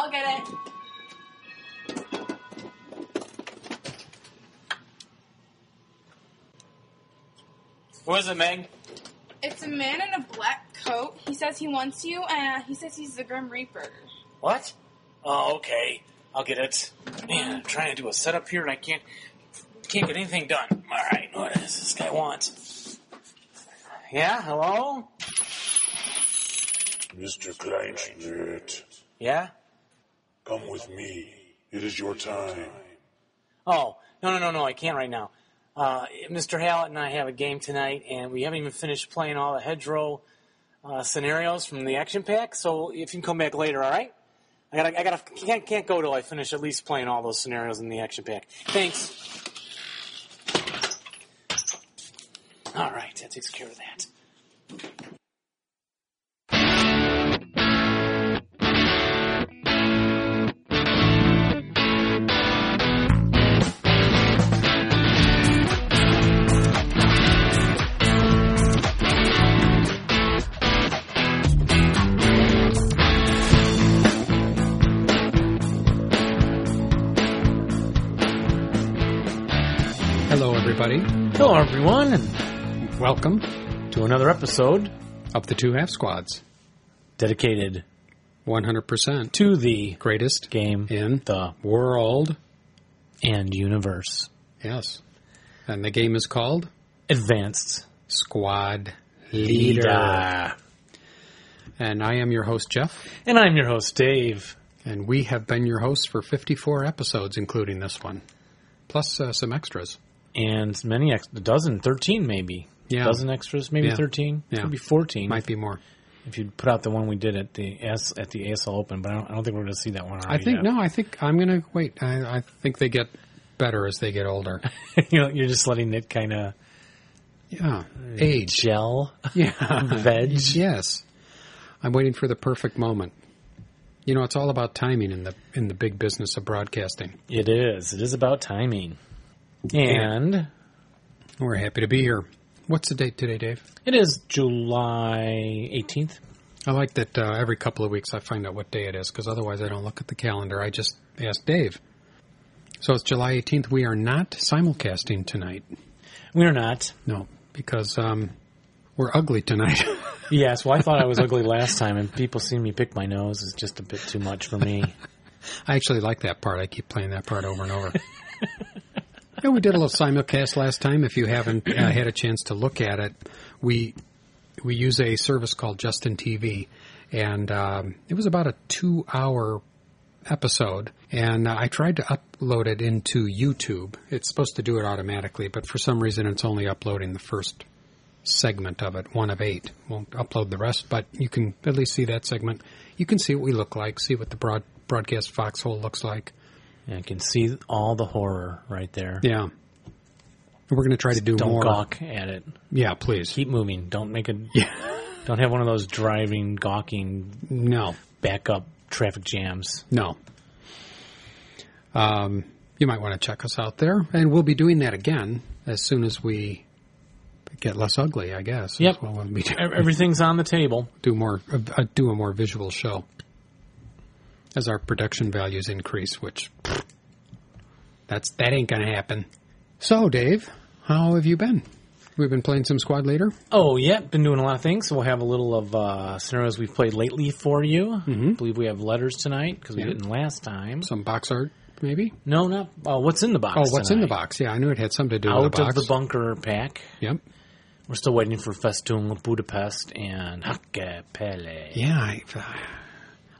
I'll get it. Who is it, Meg? It's a man in a black coat. He says he wants you, and uh, he says he's the Grim Reaper. What? Oh, okay. I'll get it. Man, I'm trying to do a setup here and I can't can't get anything done. All right, what does this guy want? Yeah, hello? Mr. Kleinschmidt, Yeah? Come with me. It is your time. Oh, no, no, no, no, I can't right now. Uh, Mr. Hallett and I have a game tonight, and we haven't even finished playing all the hedgerow uh, scenarios from the action pack. So if you can come back later, all right? I gotta, I gotta, can't, can't go till I finish at least playing all those scenarios in the action pack. Thanks. All right, that takes care of that. Everybody. Hello, everyone, and Welcome to another episode of the Two Half Squads. dedicated 100% to the greatest game in the world. and universe. Yes. And the game is called Advanced Squad Leader. And I am your host, Jeff. And I'm your host, Dave. And we have been your hosts for 54 episodes, including this one, plus uh, some extras. And many, ex- a dozen, 13 maybe. Yeah. dozen extras, maybe Yeah. 13. Yeah. Could be 14 Might be more. if you put out the one we did at the S, at the ASL Open, but I don't, I don't think we're going to see that one. I think, no, I think I'm going to wait. I, I think they get better as they get older. you know, you're just letting it kind of Yeah. Uh, Age. gel, Yeah. veg. Yes. I'm waiting for the perfect moment. You know, it's all about timing in the in the big business of broadcasting. It is. It is about timing. And We're happy to be here. What's the date today, Dave? it is July 18th. I like that uh, every couple of weeks I find out what day it is because otherwise I don't look at the calendar. I just ask Dave. So it's July 18th. We are not simulcasting tonight. We're not. No, because um, we're ugly tonight. Yes, well, I thought I was ugly last time, and people seeing me pick my nose is just a bit too much for me. I actually like that part. I keep playing that part over and over. yeah, we did a little simulcast last time. If you haven't uh, had a chance to look at it, we we use a service called Justin TV, and um, it was about a two-hour episode. And uh, I tried to upload it into YouTube. It's supposed to do it automatically, but for some reason, it's only uploading the first segment of it, one of eight. Won't upload the rest, but you can at least see that segment. You can see what we look like, see what the broad broadcast foxhole looks like. And I can see all the horror right there. Yeah. And We're going to try to do Don't more. gawk at it. Yeah, please. Keep moving. Don't make it. Yeah. Don't have one of those driving, gawking, No, backup traffic jams. no. Um, you might want to check us out there, and we'll be doing that again as soon as we get less ugly. I guess. Yep. we'll be doing. Everything's on the table. do more, uh, do a more visual show as our production values increase. Which that's that ain't to happen. So, Dave, how have you been? We've been playing some squad later. Oh, yeah, been doing a lot of things. So we'll have a little of uh, scenarios we've played lately for you. I believe we have letters tonight because we Mm-hmm. Yeah. didn't last time. Some box art, maybe. No, not. Oh, what's in the box? Oh, what's in the box? Yeah, I knew it had something to do Out with the box. of the bunker pack. Yep. We're still waiting for Festung Budapest and Hakkaa Päälle. Yeah, I,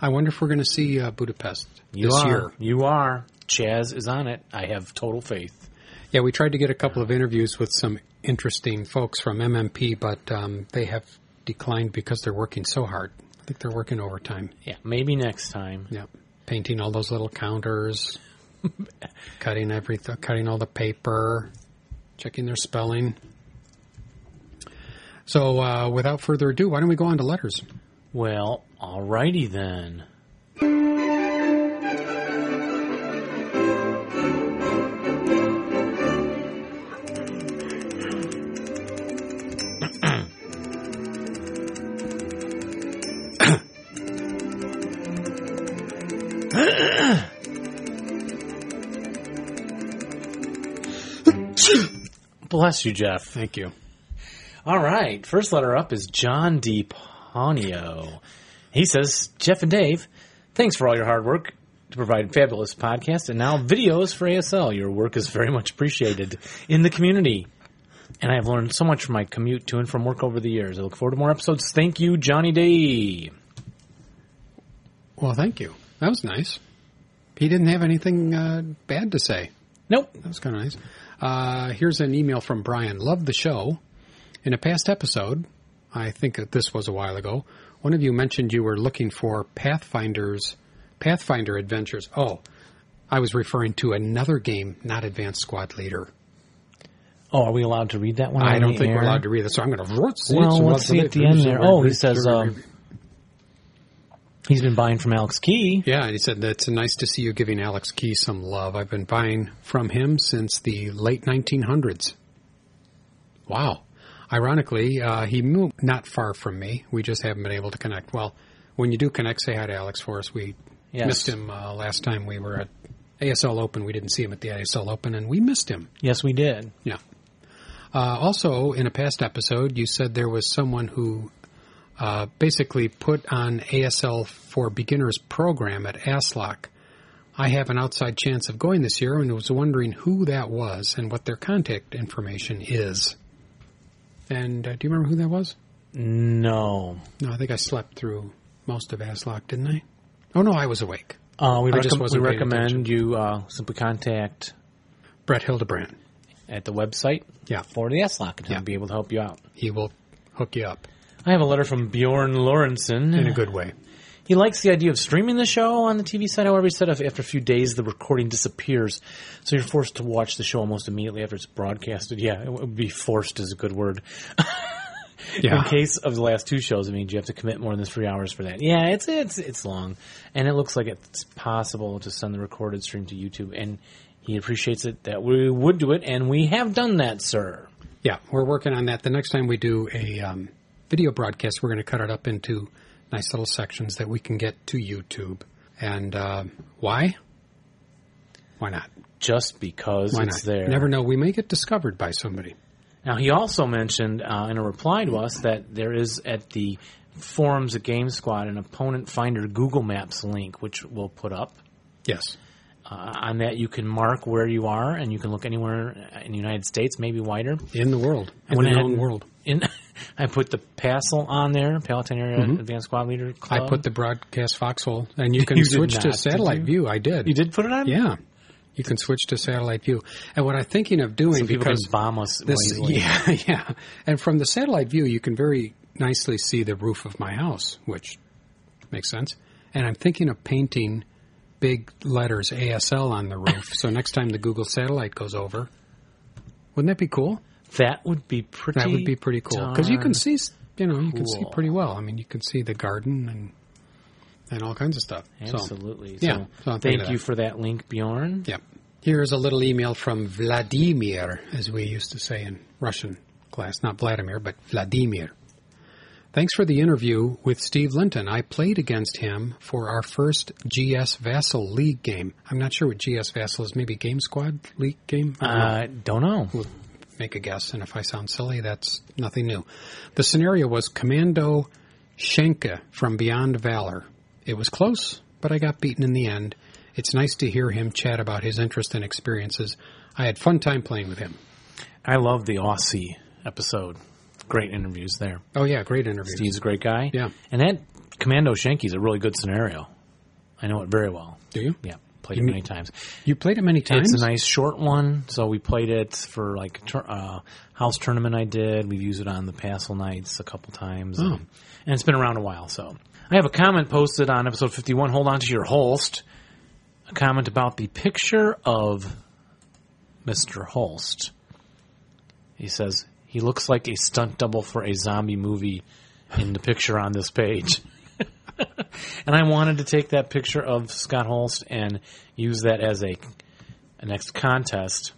I wonder if we're going to see uh, Budapest You this are. year. You are. Chaz is on it. I have total faith. Yeah, we tried to get a couple of interviews with some interesting folks from MMP, but um, they have declined because they're working so hard. I think they're working overtime. Yeah, maybe next time. Yeah, painting all those little counters, cutting everything, cutting all the paper, checking their spelling. So, uh, without further ado, why don't we go on to letters? Well, Alrighty then. Bless you, Jeff. Thank you. All right. First letter up is John D. He says, Jeff and Dave, thanks for all your hard work to provide fabulous podcasts and now videos for ASL. Your work is very much appreciated in the community. And I have learned so much from my commute to and from work over the years. I look forward to more episodes. Thank you, Johnny D. Well, thank you. That was nice. He didn't have anything uh, bad to say. Nope. That was kind of nice. Uh, here's an email from Brian. Love the show. In a past episode, I think that this was a while ago, one of you mentioned you were looking for Pathfinders, Pathfinder adventures. Oh, I was referring to another game, not Advanced Squad Leader. Oh, are we allowed to read that one? I on don't think we're allowed to read this, so I'm going to. Well, let's see at the end there. Oh, he says, um, He's been buying from Alex Key. Yeah, and he said that it's nice to see you giving Alex Key some love. I've been buying from him since the late 1900s. Wow. Ironically, uh, he moved not far from me. We just haven't been able to connect. Well, when you do connect, say hi to Alex for us. We Yes. missed him uh, last time we were at ASL Open. We didn't see him at the ASL Open, and we missed him. Yes, we did. Yeah. Uh, also, in a past episode, you said there was someone who uh, basically put on ASL for Beginners program at ASLOK. I have an outside chance of going this year and was wondering who that was and what their contact information is. And uh, do you remember who that was? No. No, I think I slept through most of ASLOK, didn't I? Oh, no, I was awake. Uh, we I wasn't we recommend you uh, simply contact Bret Hildebran. at the website Yeah, for the S-Lock and he'll Yeah. be able to help you out. he will hook you up I have a letter from Bjorn Lorentzen. in a good way. He likes the idea of streaming the show on the TV side. However, he said after a few days the recording disappears, so you're forced to watch the show almost immediately after it's broadcasted. Yeah, it would be forced is a good word. Yeah. In case of the last two shows, it means you have to commit more than three hours for that. Yeah, it's it's it's long, and it looks like it's possible to send the recorded stream to YouTube. And he appreciates it that we would do it, and we have done that, sir. Yeah, we're working on that. The next time we do a um, video broadcast, we're going to cut it up into nice little sections that we can get to YouTube. And uh, why? Why not? Just because Why it's not? there. Never know. We may get discovered by somebody. Now, he also mentioned uh, in a reply to us that there is at the forums at Game Squad an opponent finder Google Maps link, which we'll put up. Yes. Uh, on that, you can mark where you are, and you can look anywhere in the United States, maybe wider. In the world. I In the known world. In, I put the PASL on there, Palatine Area Advanced Squad Leader Club. Mm-hmm. I put the broadcast foxhole, and you can You switch to satellite view. I did. You did put it on? Yeah. You can switch to satellite view. And what I'm thinking of doing So because bomb us this, yeah, yeah. And from the satellite view, you can very nicely see the roof of my house, which makes sense. And I'm thinking of painting big letters ASL on the roof. so next time the Google satellite goes over, wouldn't that be cool? That would be pretty. That would be pretty cool because you can see, you know, you can see pretty well. I mean, you can see the garden and and all kinds of stuff. So, Absolutely. yeah, So, so I'm thinking thank you that. for that link, Bjorn. Yeah. Here's a little email from Vladimir, as we used to say in Russian class. Not Vladimir, but Vladimir. Thanks for the interview with Steve Linton. I played against him for our first GS Vassal League game. I'm not sure what GS Vassal is. Maybe Game Squad League game? I don't know Uh, don't know. make a guess, and if I sound silly, that's nothing new. The scenario was Commando Schenke from Beyond Valor. It was close, but I got beaten in the end. It's nice to hear him chat about his interest and experiences. I had fun time playing with him. I love the Aussie episode. Great interviews there. Oh yeah, great interviews. Steve's a great guy. Yeah. And that Commando Schenke's a really good scenario. I know it very well. Do you? Yeah. Played You it mean- many times. You played it many times. It's a nice short one, so we played it for like a tur- uh, house tournament I did. We've used it on the Passel nights a couple times, Oh. and, and it's been around a while. So I have a comment posted on episode fifty-one. Hold on to your Holst. A comment about the picture of Mister Holst. He says he looks like a stunt double for a zombie movie in the picture on this page. and I wanted to take that picture of Scott Holst and use that as a, a next contest.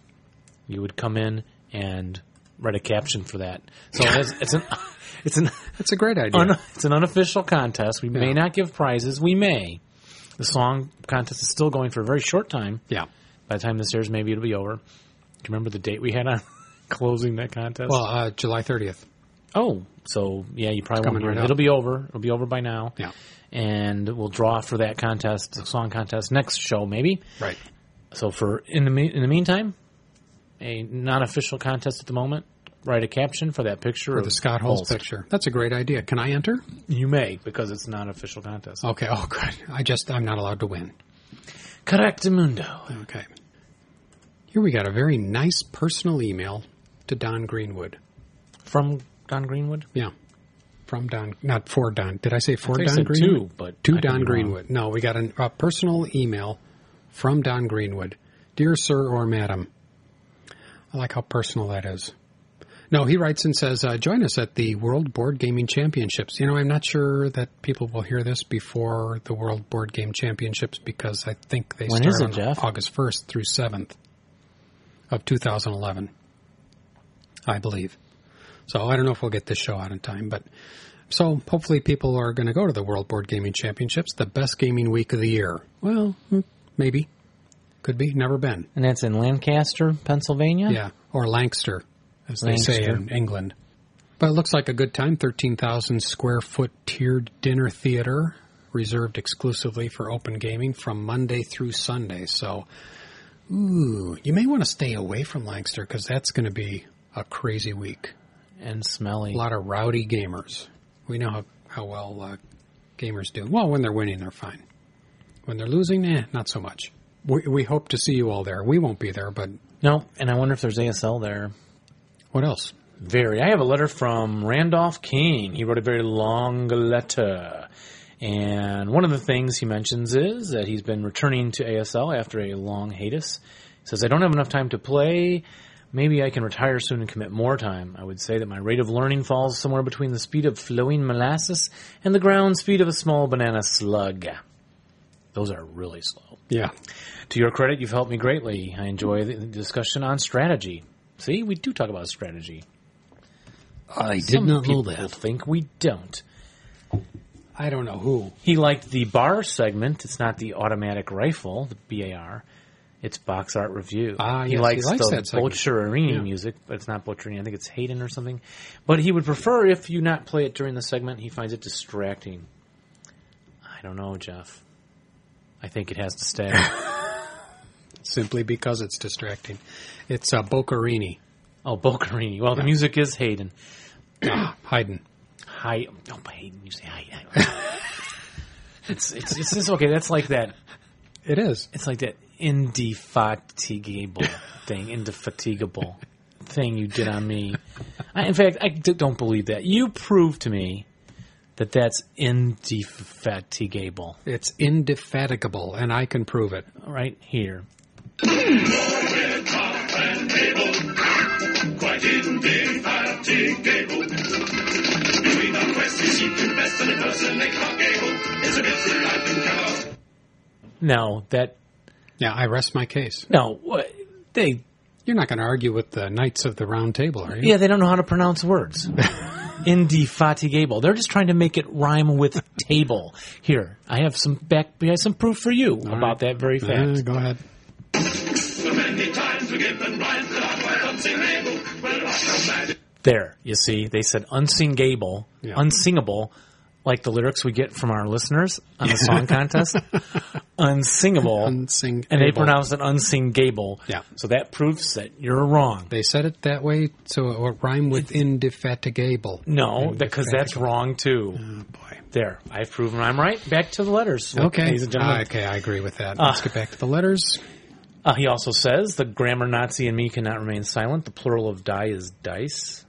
You would come in and write a caption for that. So it's, it's an it's an That's a great idea. un, it's an unofficial contest. We may not give prizes. We may. The song contest is still going for a very short time. yeah. By the time this airs, maybe it'll be over. Do you remember the date we had on closing that contest? Well, uh, July 30th. oh, so yeah, you probably won't hear right it. up. It'll be over. It'll be over by now. Yeah. And we'll draw for that contest, the song contest, next show maybe. Right. So for in the me- in the meantime, a non-official contest at the moment. Write a caption for that picture For of the Scott Holst. picture. That's a great idea. Can I enter? You may because it's not an official contest. Okay. Oh, good. I just, I'm not allowed to win. Correctamundo. Okay. Here we got a very nice personal email to Don Greenwood. From Don Greenwood? Yeah. From Don, not for Don. Did I say for you Don said Greenwood? two, but to I Don. Greenwood. No, we got an, a personal email from Don Greenwood. Dear Sir or Madam, I like how personal that is. No, he writes and says, uh, join us at the World Board Gaming Championships. You know, I'm not sure that people will hear this before the World Board Game Championships because I think they When start it? August 1st through 7th of 2011, I believe. So I don't know if we'll get this show out in time, but so hopefully people are going to go to the World Board Gaming Championships, the best gaming week of the year. Well, hmm, maybe. Could be. Never been. And that's in Lancaster, Pennsylvania? Yeah. Or Lancaster, as they say in England. But it looks like a good time. 13,000 square foot tiered dinner theater reserved exclusively for open gaming from Monday through Sunday. So, ooh, you may want to stay away from Lancaster because that's going to be a crazy week. And smelly. A lot of rowdy gamers. We know how, how well uh, gamers do. Well, when they're winning, they're fine. When they're losing, eh, not so much. We, we hope to see you all there. We won't be there, but No, and I wonder if there's ASL there. what else? Very. I have a letter from Randolph King. He wrote a very long letter. And one of the things he mentions is that he's been returning to ASL after a long hiatus. He says, I don't have enough time to play. Maybe I can retire soon and commit more time. I would say that my rate of learning falls somewhere between the speed of flowing molasses and the ground speed of a small banana slug. Those are really slow. Yeah. To your credit, you've helped me greatly. I enjoy the discussion on strategy. See, we do talk about strategy. I did Some not know that. think we don't. I don't know who. He liked the bar segment. It's not the automatic rifle, the BAR. It's box art review. Ah, he yes, he likes, likes the. Boccherini Yeah. music, but it's not Boccherini. I think it's Hayden or something. But he would prefer if you not play it during the segment. He finds it distracting. I don't know, Jeff. I think it has to stay. Simply because it's distracting. It's uh, Boccherini. oh, Boccherini. Well, the music is Hayden. Haydn. Hi, oh, Hayden. You say Hayden. it's, it's it's it's okay. That's like that. It is. It's like that indefatigable thing, indefatigable thing you did on me. I, in fact, I d- don't believe that. You proved to me that that's indefatigable. It's indefatigable, and I can prove it. Right here. No, that Yeah, I rest my case. no. They You're not going to argue with the Knights of the Round Table, are you? Yeah, they don't know how to pronounce words. Indefatigable. They're just trying to make it rhyme with table. Here, I have some back. I have some proof for you about right. that very Uh, fact. go ahead. There, you see, they said unsingable, Yeah. unsingable, like the lyrics we get from our listeners on the song contest. Unsingable, Unsing- and they pronounce it unsingable. Yeah. So that proves that you're wrong. They said it that way, so it would rhyme with indefatigable. No, because that's wrong too. Oh, boy. There, I've proven I'm right. Back to the letters, Okay. ladies and gentlemen. Ah, okay, I agree with that. Let's get back to the letters. Uh, he also says the grammar Nazi in me cannot remain silent. The plural of die is dice.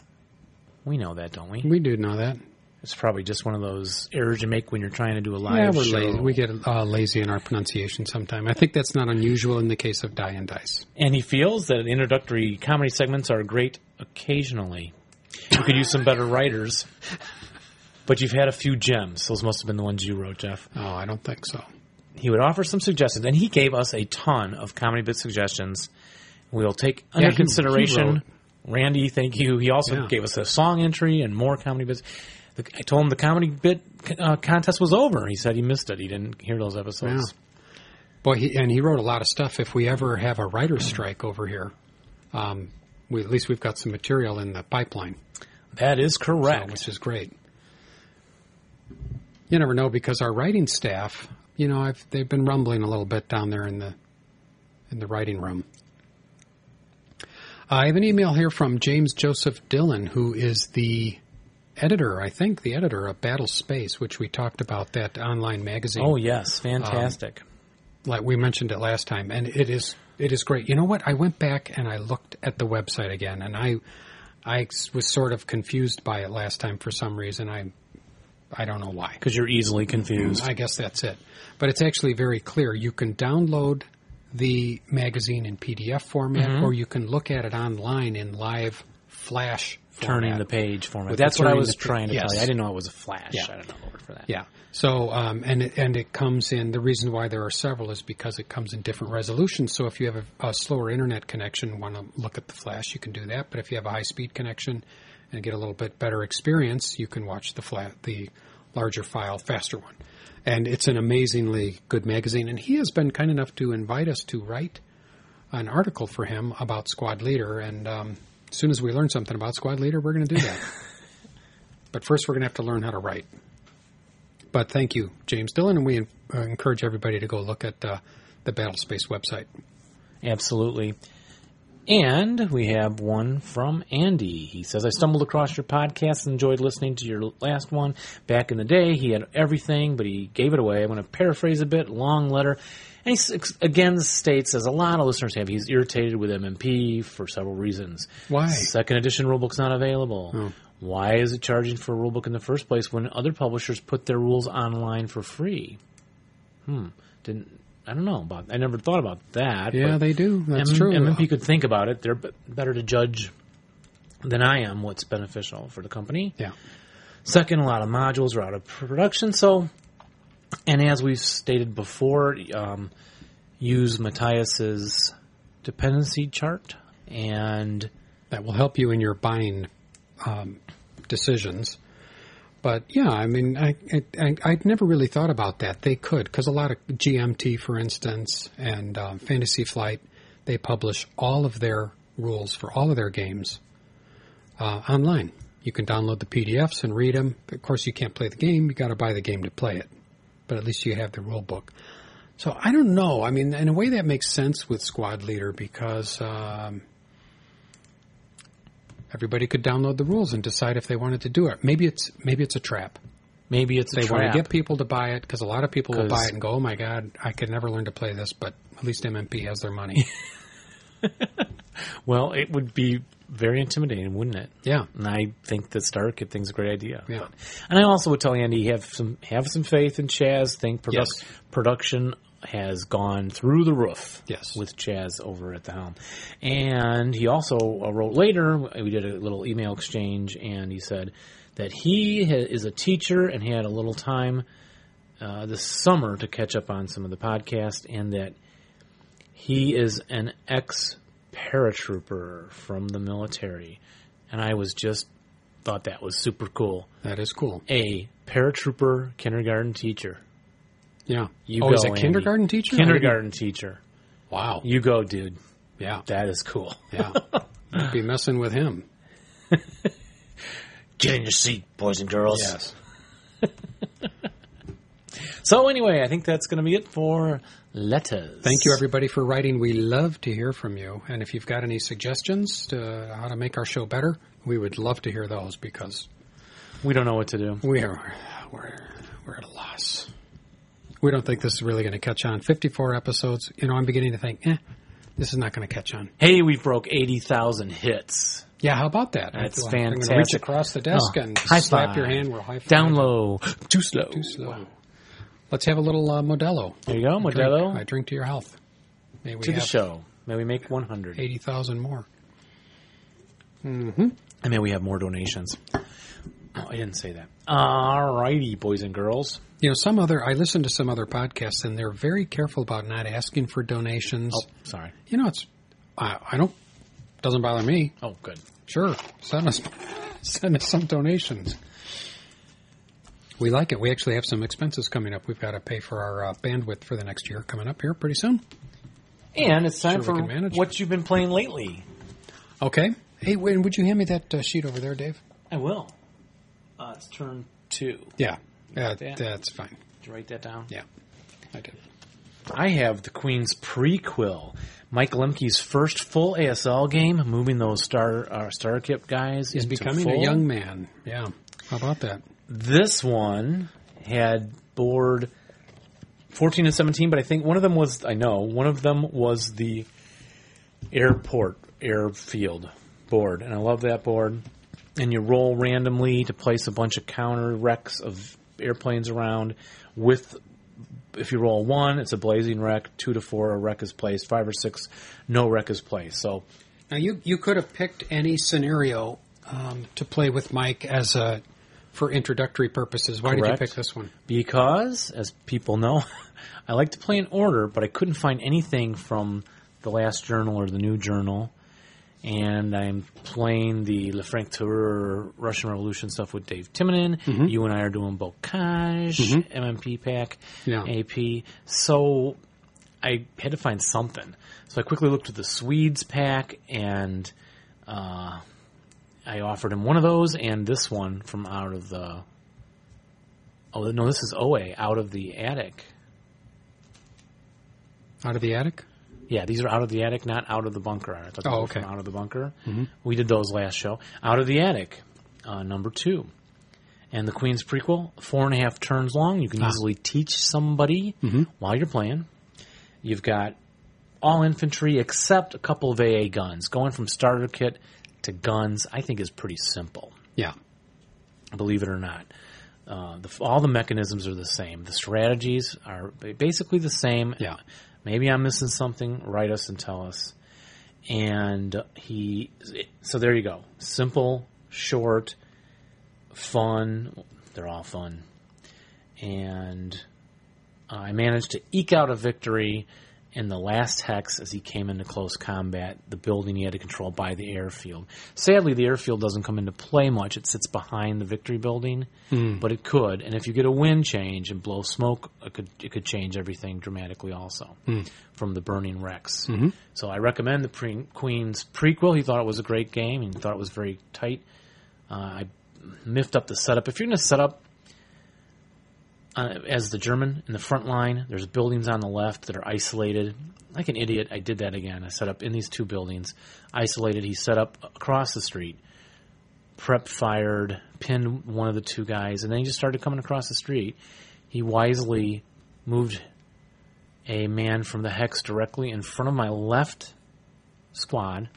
We know that, don't we? We do know that. It's probably just one of those errors you make when you're trying to do a live Yeah, we're show. lazy. We get uh, lazy in our pronunciation sometimes. I think that's not unusual in the case of die and dice. And he feels that introductory comedy segments are great occasionally. You could use some better writers, but you've had a few gems. Those must have been the ones you wrote, Jeff. Oh, I don't think so. He would offer some suggestions, and he gave us a ton of comedy bit suggestions. We'll take under Yeah, he- he consideration. wrote- Randy, thank you. He also Yeah. gave us a song entry and more comedy bits. The- I told him the comedy bit uh, contest was over. He said he missed it. He didn't hear those episodes. Boy, he, and he wrote a lot of stuff. If we ever have a writer's strike over here, um, we, at least we've got some material in the pipeline, That is so, correct. which is great. You never know because our writing staff, you know, I've, they've been rumbling a little bit down there in the in the writing room. I have an email here from James Joseph Dillon, who is the editor, I think, the editor of Battle Space, which we talked about that online magazine. oh yes, fantastic. like we mentioned it last time, and it is it is great. You know what? I went back and I looked at the website again, and I I was sort of confused by it last time for some reason. I I don't know why. Because you're easily confused. I guess that's it. But it's actually very clear. You can download the magazine in PDF format, Mm-hmm. or you can look at it online in live flash turning format. the page format. With That's what I was trying to yes. tell you. I didn't know it was a flash. Yeah. I don't know the word for that. Yeah. So, um, and it, and it comes in. The reason why there are several is because it comes in different resolutions. So, if you have a, a slower internet connection, want to look at the flash, you can do that. But if you have a high speed connection and get a little bit better experience, you can watch the flat, the larger file, faster one. And it's an amazingly good magazine. And he has been kind enough to invite us to write an article for him about Squad Leader. And um, as soon as we learn something about Squad Leader, we're going to do that. but first, we're going to have to learn how to write. But thank you, James Dillon, and we uh, encourage everybody to go look at uh, the Battlespace website. Absolutely. And we have one from Andy. He says, I stumbled across your podcast and enjoyed listening to your last one. Back in the day, he had everything, but he gave it away. I'm going to paraphrase a bit, long letter. And he again states, as a lot of listeners have, he's irritated with MMP for several reasons. Why? Second edition rulebook's not available. Why is it charging for a rulebook in the first place when other publishers put their rules online for free? Hmm. Didn't I don't know about. I never thought about that. Yeah, they do. That's M- true. MMP could think about it. They're b- better to judge than I am what's beneficial for the company. Yeah. Second, a lot of modules are out of production. So, and as we've stated before, um, use Matthias's dependency chart and That will help you in your buying um, decisions. But yeah, I mean, I, I I'd never really thought about that. They could because a lot of GMT, for instance, and um, Fantasy Flight, they publish all of their rules for all of their games uh, online. You can download the PDFs and read them. Of course, you can't play the game. You got to buy the game to play it. But at least you have the rule book. So I don't know. I mean, in a way, that makes sense with Squad Leader because. Um, Everybody could download the rules and decide if they wanted to do it. Maybe it's maybe it's a trap. maybe it's a They want to get people to buy it because a lot of people will buy it and go, "Oh my god, I could never learn to play this." But at least MMP has their money. well, it would be very intimidating, wouldn't it? yeah, And I think that StarKit thing's a great idea. Yeah. But- and I also would tell Andy have some have some faith in Chaz. Think produ- Yes. production has gone through the roof. Yes. with Chaz over at the helm. And he also uh, wrote later. We did a little email exchange, and he said that he ha- is a teacher and he had a little time uh, this summer to catch up on some of the podcast, and that he is an ex paratrooper from the military. And I was just thought that was super cool. that is cool. A paratrooper kindergarten teacher. Yeah. You oh, go, is Andy. kindergarten teacher? Kindergarten teacher. Wow. You go, dude. Yeah. That is cool. Yeah. You'd be messing with him. Get in your seat, boys and girls. Yes. So anyway, I think that's going to be it for letters. Thank you, everybody, for writing. We love to hear from you. And if you've got any suggestions to how to make our show better, we would love to hear those because We don't know what to do. we are we're, we're at a loss. We don't think this is really going to catch on. 54 episodes. You know, I'm beginning to think, eh, this is not going to catch on. Hey, we broke eighty thousand hits. Yeah, how about that? That's I'm gonna reach across the desk Oh, and high slap five. your hand. We're high five. Down low, too slow. Too slow. Let's have a little uh, Modelo. There you go, Drink. Modelo. I drink to your health. May we to the show. May we make one hundred, 80,000 more. and may we have more donations. Oh, I didn't say that. All righty, boys and girls. You know, some other, I listen to some other podcasts and they're very careful about not asking for donations. Oh, sorry. You know, it's, I, I don't, doesn't bother me. Oh, good. Sure, send us, send us some donations. We like it. We actually have some expenses coming up. We've got to pay for our uh, bandwidth for the next year coming up here pretty soon. And it's time Sure for can manage. what you've been playing lately. Okay. Hey, Wayne, would you hand me that uh, sheet over there, Dave? I will. Uh, it's turn two. Yeah. Uh, Yeah. That's fine. Did you write that down? Yeah, I did. I have the Queen's prequel. Mike Lemke's first full ASL game, moving those star uh, starter kit guys He's into becoming full. a young man. Yeah. How about that? This one had board 14 and 17, but I think one of them was, I know, one of them was the airport, airfield board. And I love that board. And you roll randomly to place a bunch of counter wrecks of airplanes around with, if you roll one, it's a blazing wreck. Two to four, a wreck is placed. Five or six, no wreck is placed. So Now you you could have picked any scenario um, to play with Mike as a for introductory purposes. Why did you pick this one? because, as people know, I like to play in order, but I couldn't find anything from the last journal or the new journal. And I'm playing the Le Franc Tireur Russian Revolution stuff with Dave Timonen. You and I are doing Bocage, MMP pack, Yeah. AP. So I had to find something. So I quickly looked at the Swedes pack and uh, I offered him one of those and this one from out of the Oh no, this is OA out of the attic. Out of the attic. Yeah, these are out of the attic, not out of the bunker. I thought Oh, were okay. from out of the bunker. We did those last show. Out of the attic, uh, number two, and the Queen's prequel, four and a half turns long. You can Ah. easily teach somebody while you're playing. You've got all infantry except a couple of AA guns. Going from starter kit to guns, I think, is pretty simple. Yeah. believe it or not. Uh, the, all the mechanisms are the same. The strategies are basically the same. Yeah. Maybe I'm missing something. Write us and tell us. And he, so there you go. Simple, short, fun. They're all fun. And I managed to eke out a victory in the last hex as he came into close combat, the building he had to control by the airfield. Sadly, the airfield doesn't come into play much. It sits behind the victory building, hmm. but it could. And if you get a wind change and blow smoke, it could it could change everything dramatically also hmm. from the burning wrecks. Mm-hmm. So I recommend the pre- Queen's prequel. He thought it was a great game and he thought it was very tight. Uh, I miffed up the setup. If you're going to set up uh, as the German in the front line. There's buildings on the left that are isolated. Like an idiot, I did that again. I set up in these two buildings, isolated. He set up across the street, prep fired, pinned one of the two guys, and then he just started coming across the street. He wisely moved a man from the hex directly in front of my left squad.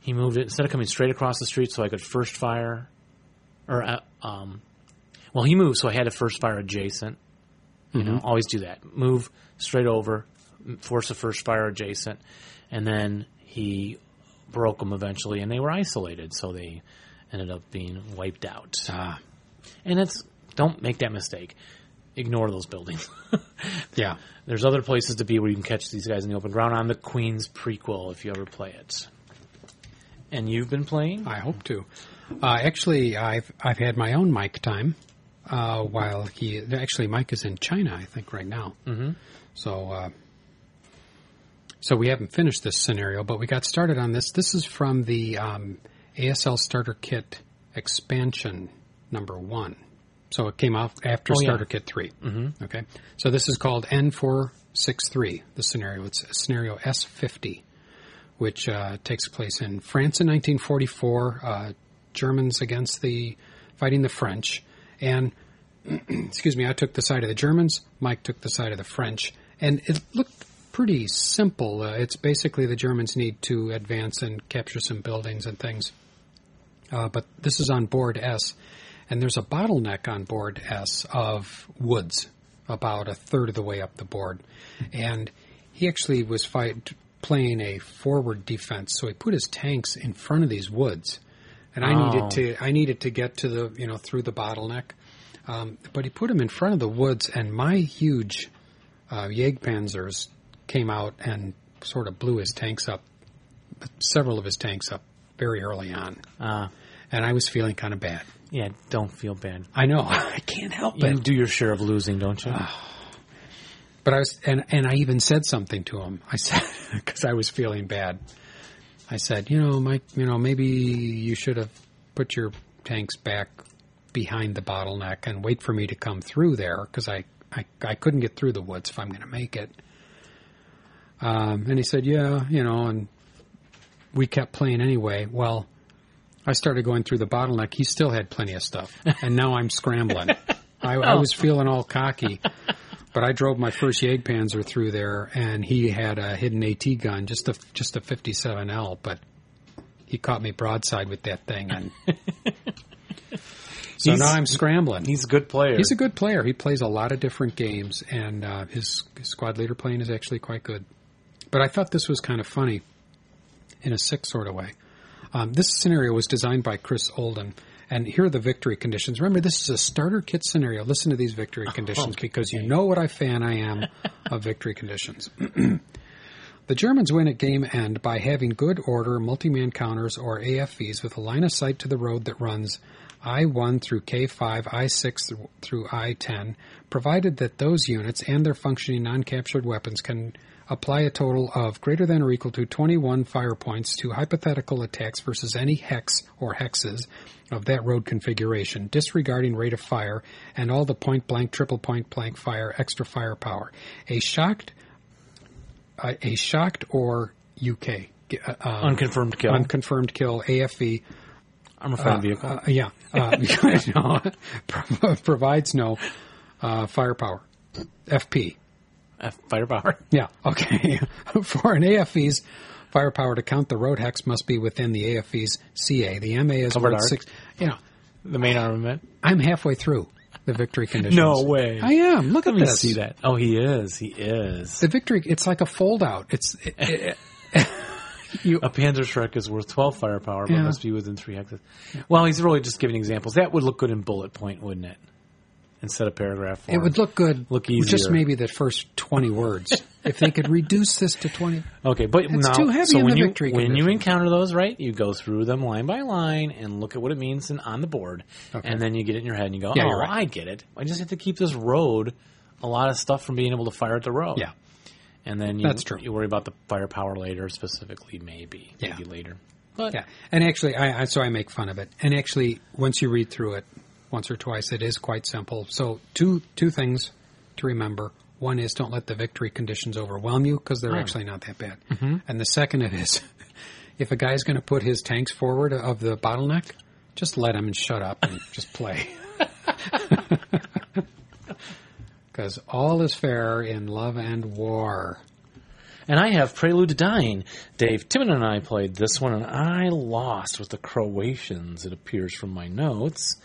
He moved it instead of coming straight across the street so I could first fire, or uh, um, well, he moved, so I had to first fire adjacent. You know, always do that. Move straight over, force a first fire adjacent, and then he broke them eventually, and they were isolated, so they ended up being wiped out. Ah. And it's don't make that mistake. Ignore those buildings. Yeah. There's other places to be where you can catch these guys in the open ground. On the Queen's prequel, if you ever play it. And you've been playing? I hope to. Uh, actually, I've I've had my own mic time. Uh, while he actually Mike is in China, I think right now. Mm-hmm. So, uh, so we haven't finished this scenario, but we got started on this. This is from the um, ASL Starter Kit expansion number one. So it came out after Oh, yeah. Starter Kit 3 Mm-hmm. Okay. So this is called N463. The scenario. It's scenario S50 which uh, takes place in France in 1944. Uh, Germans against the fighting the French, and excuse me, I took the side of the Germans. Mike took the side of the French, and it looked pretty simple. Uh, it's basically the Germans need to advance and capture some buildings and things. Uh, but this is on board S, and there's a bottleneck on board S of woods, about a third of the way up the board, and he actually was fight, playing a forward defense, so he put his tanks in front of these woods, and I Oh. needed to I needed to get to the you know through the bottleneck, um, but he put him in front of the woods, and my huge uh, Jagdpanzers came out and sort of blew his tanks up, several of his tanks up very early on, Uh, and I was feeling kind of bad. yeah, don't feel bad. I know I can't help You it, do your share of losing, don't you? but I was and and I even said something to him. I said because I was feeling bad. I said, you know, Mike, you know, maybe you should have put your tanks back behind the bottleneck and wait for me to come through there because I, I, I couldn't get through the woods if I'm going to make it. Um, and he said, yeah, you know, and we kept playing anyway. Well, I started going through the bottleneck. He still had plenty of stuff, and now I'm scrambling. I, I was feeling all cocky, but I drove my first Jagdpanzer through there, and he had a hidden AT gun, just a just a 57L, but he caught me broadside with that thing, and so He's- now I'm scrambling. He's a good player. He's a good player. He plays a lot of different games, and uh, his, his squad leader playing is actually quite good. But I thought this was kind of funny in a sick sort of way. Um, this scenario was designed by Chris Olden, and here are the victory conditions. Remember, this is a starter kit scenario. Listen to these victory oh, conditions because you know what a fan I am of victory conditions. The Germans win at game end by having good order multi-man counters or AFVs with a line of sight to the road that runs I-1 through K5, I 6 through I-10, provided that those units and their functioning non-captured weapons can apply a total of greater than or equal to 21 fire points to hypothetical attacks versus any hex or hexes of that road configuration, disregarding rate of fire and all the point blank, triple point blank fire, extra firepower. A shocked a, a shocked or UK uh, um, Unconfirmed kill. unconfirmed kill AFV Armor fighting uh, vehicle. uh, yeah uh, no, provides no uh, firepower FP F- firepower. yeah okay for an AFV's firepower to count the road hex must be within the AFV's CA the MA is Covered worth six you know The main armament. I'm halfway through the victory conditions No way. I am look Let at me this see that. Oh, he is. He is. the victory it's like a fold out it's it, it, you A Panzerschreck is worth 12 firepower, but Yeah. must be within three hexes. Well, he's really just giving examples. That would look good in bullet point, wouldn't it? Instead of paragraph form. It would look good. Look Just maybe the first twenty words. if they could reduce this to twenty. Okay, but It's now, too heavy so in when the you victory when you encounter those, right, you go through them line by line and look at what it means in, on the board, Okay. and then you get it in your head and you go, Yeah, "Oh, right. I get it. I just have to keep this road a lot of stuff from being able to fire at the road." Yeah. and then you, That's true. You worry about the firepower later, specifically, maybe, Yeah. maybe later. But Yeah, and actually, I, I so I make fun of it. And actually, once you read through it once or twice, it is quite simple. So two two things to remember. One is don't let the victory conditions overwhelm you because they're Oh. actually not that bad. Mm-hmm. And the second it is, if a guy's going to put his tanks forward of the bottleneck, just let him and shut up and just play. Because all is fair in love and war. And I have Prelude to Dying. Dave Timonen and I played this one, and I lost with the Croatians, it appears from my notes.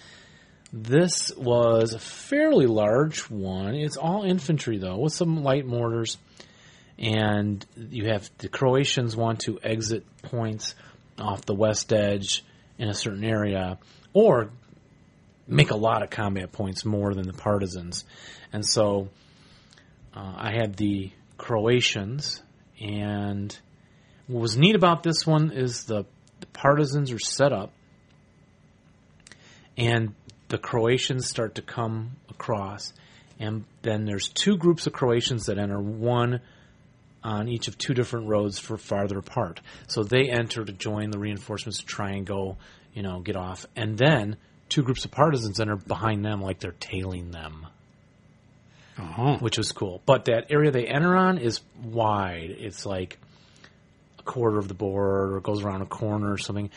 This was a fairly large one. It's all infantry, though, with some light mortars. And you have the Croatians want to exit points off the west edge in a certain area, or make a lot of combat points more than the partisans. And so uh, I had the Croatians, and what was neat about this one is the, the partisans are set up, and the Croatians start to come across, and then there's two groups of Croatians that enter, one on each of two different roads for farther apart. So they enter to join the reinforcements to try and go, you know, get off, and then two groups of partisans enter behind them like they're tailing them Oh, which was cool. But that area they enter on is wide. It's like a quarter of the board or it goes around a corner or something.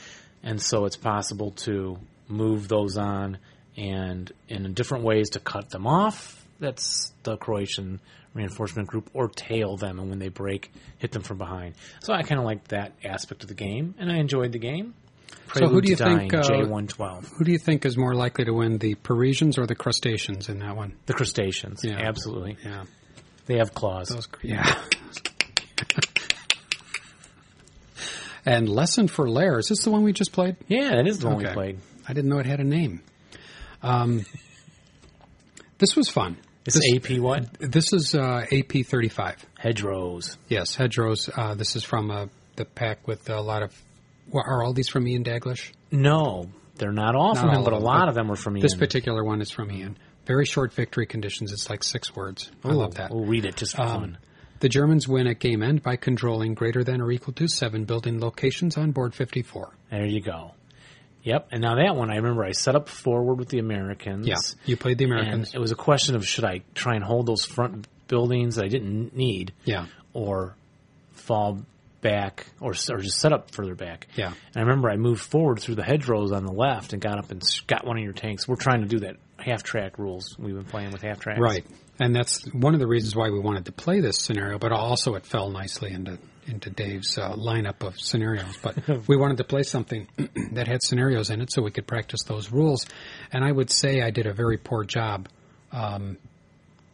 And so it's possible to move those on and in different ways to cut them off. That's the Croatian reinforcement group or tail them and when they break, hit them from behind. So I kind of liked that aspect of the game and I enjoyed the game. So who do you Prelude think, uh, J112. who do you think is more likely to win, the Parisians or the Crustaceans in that one? The crustaceans. Yeah. Absolutely. Yeah, They have claws. those. Yeah. and lesson for Lair is this the one we just played? yeah, it is the one we played. I didn't know it had a name. Um, this was fun. It's this, AP what? This is uh, AP thirty five. Hedgerows. Yes, hedgerows. Uh, this is from uh, the pack with a lot of. Well, are all these from Ian Daglish? No, they're not all Not from him, but a lot but of them were from Ian. This particular one is from Ian. Very short victory conditions. It's like six words. I love that. We'll read it just for Um, fun. The Germans win at game end by controlling greater than or equal to seven building locations on board 54. There you go. Yep. And now that one, I remember I set up forward with the Americans. Yeah, you played the And Americans. it was a question of should I try and hold those front buildings that I didn't need Yeah, or fall back or, or just set up further back. Yeah. And I remember I moved forward through the hedgerows on the left and got up and got one of your tanks. We're trying to do that half track rules. We've been playing with half tracks. right. And that's one of the reasons why we wanted to play this scenario, but also it fell nicely into into Dave's uh, lineup of scenarios. But we wanted to play something that had scenarios in it so we could practice those rules. And I would say I did a very poor job. Um,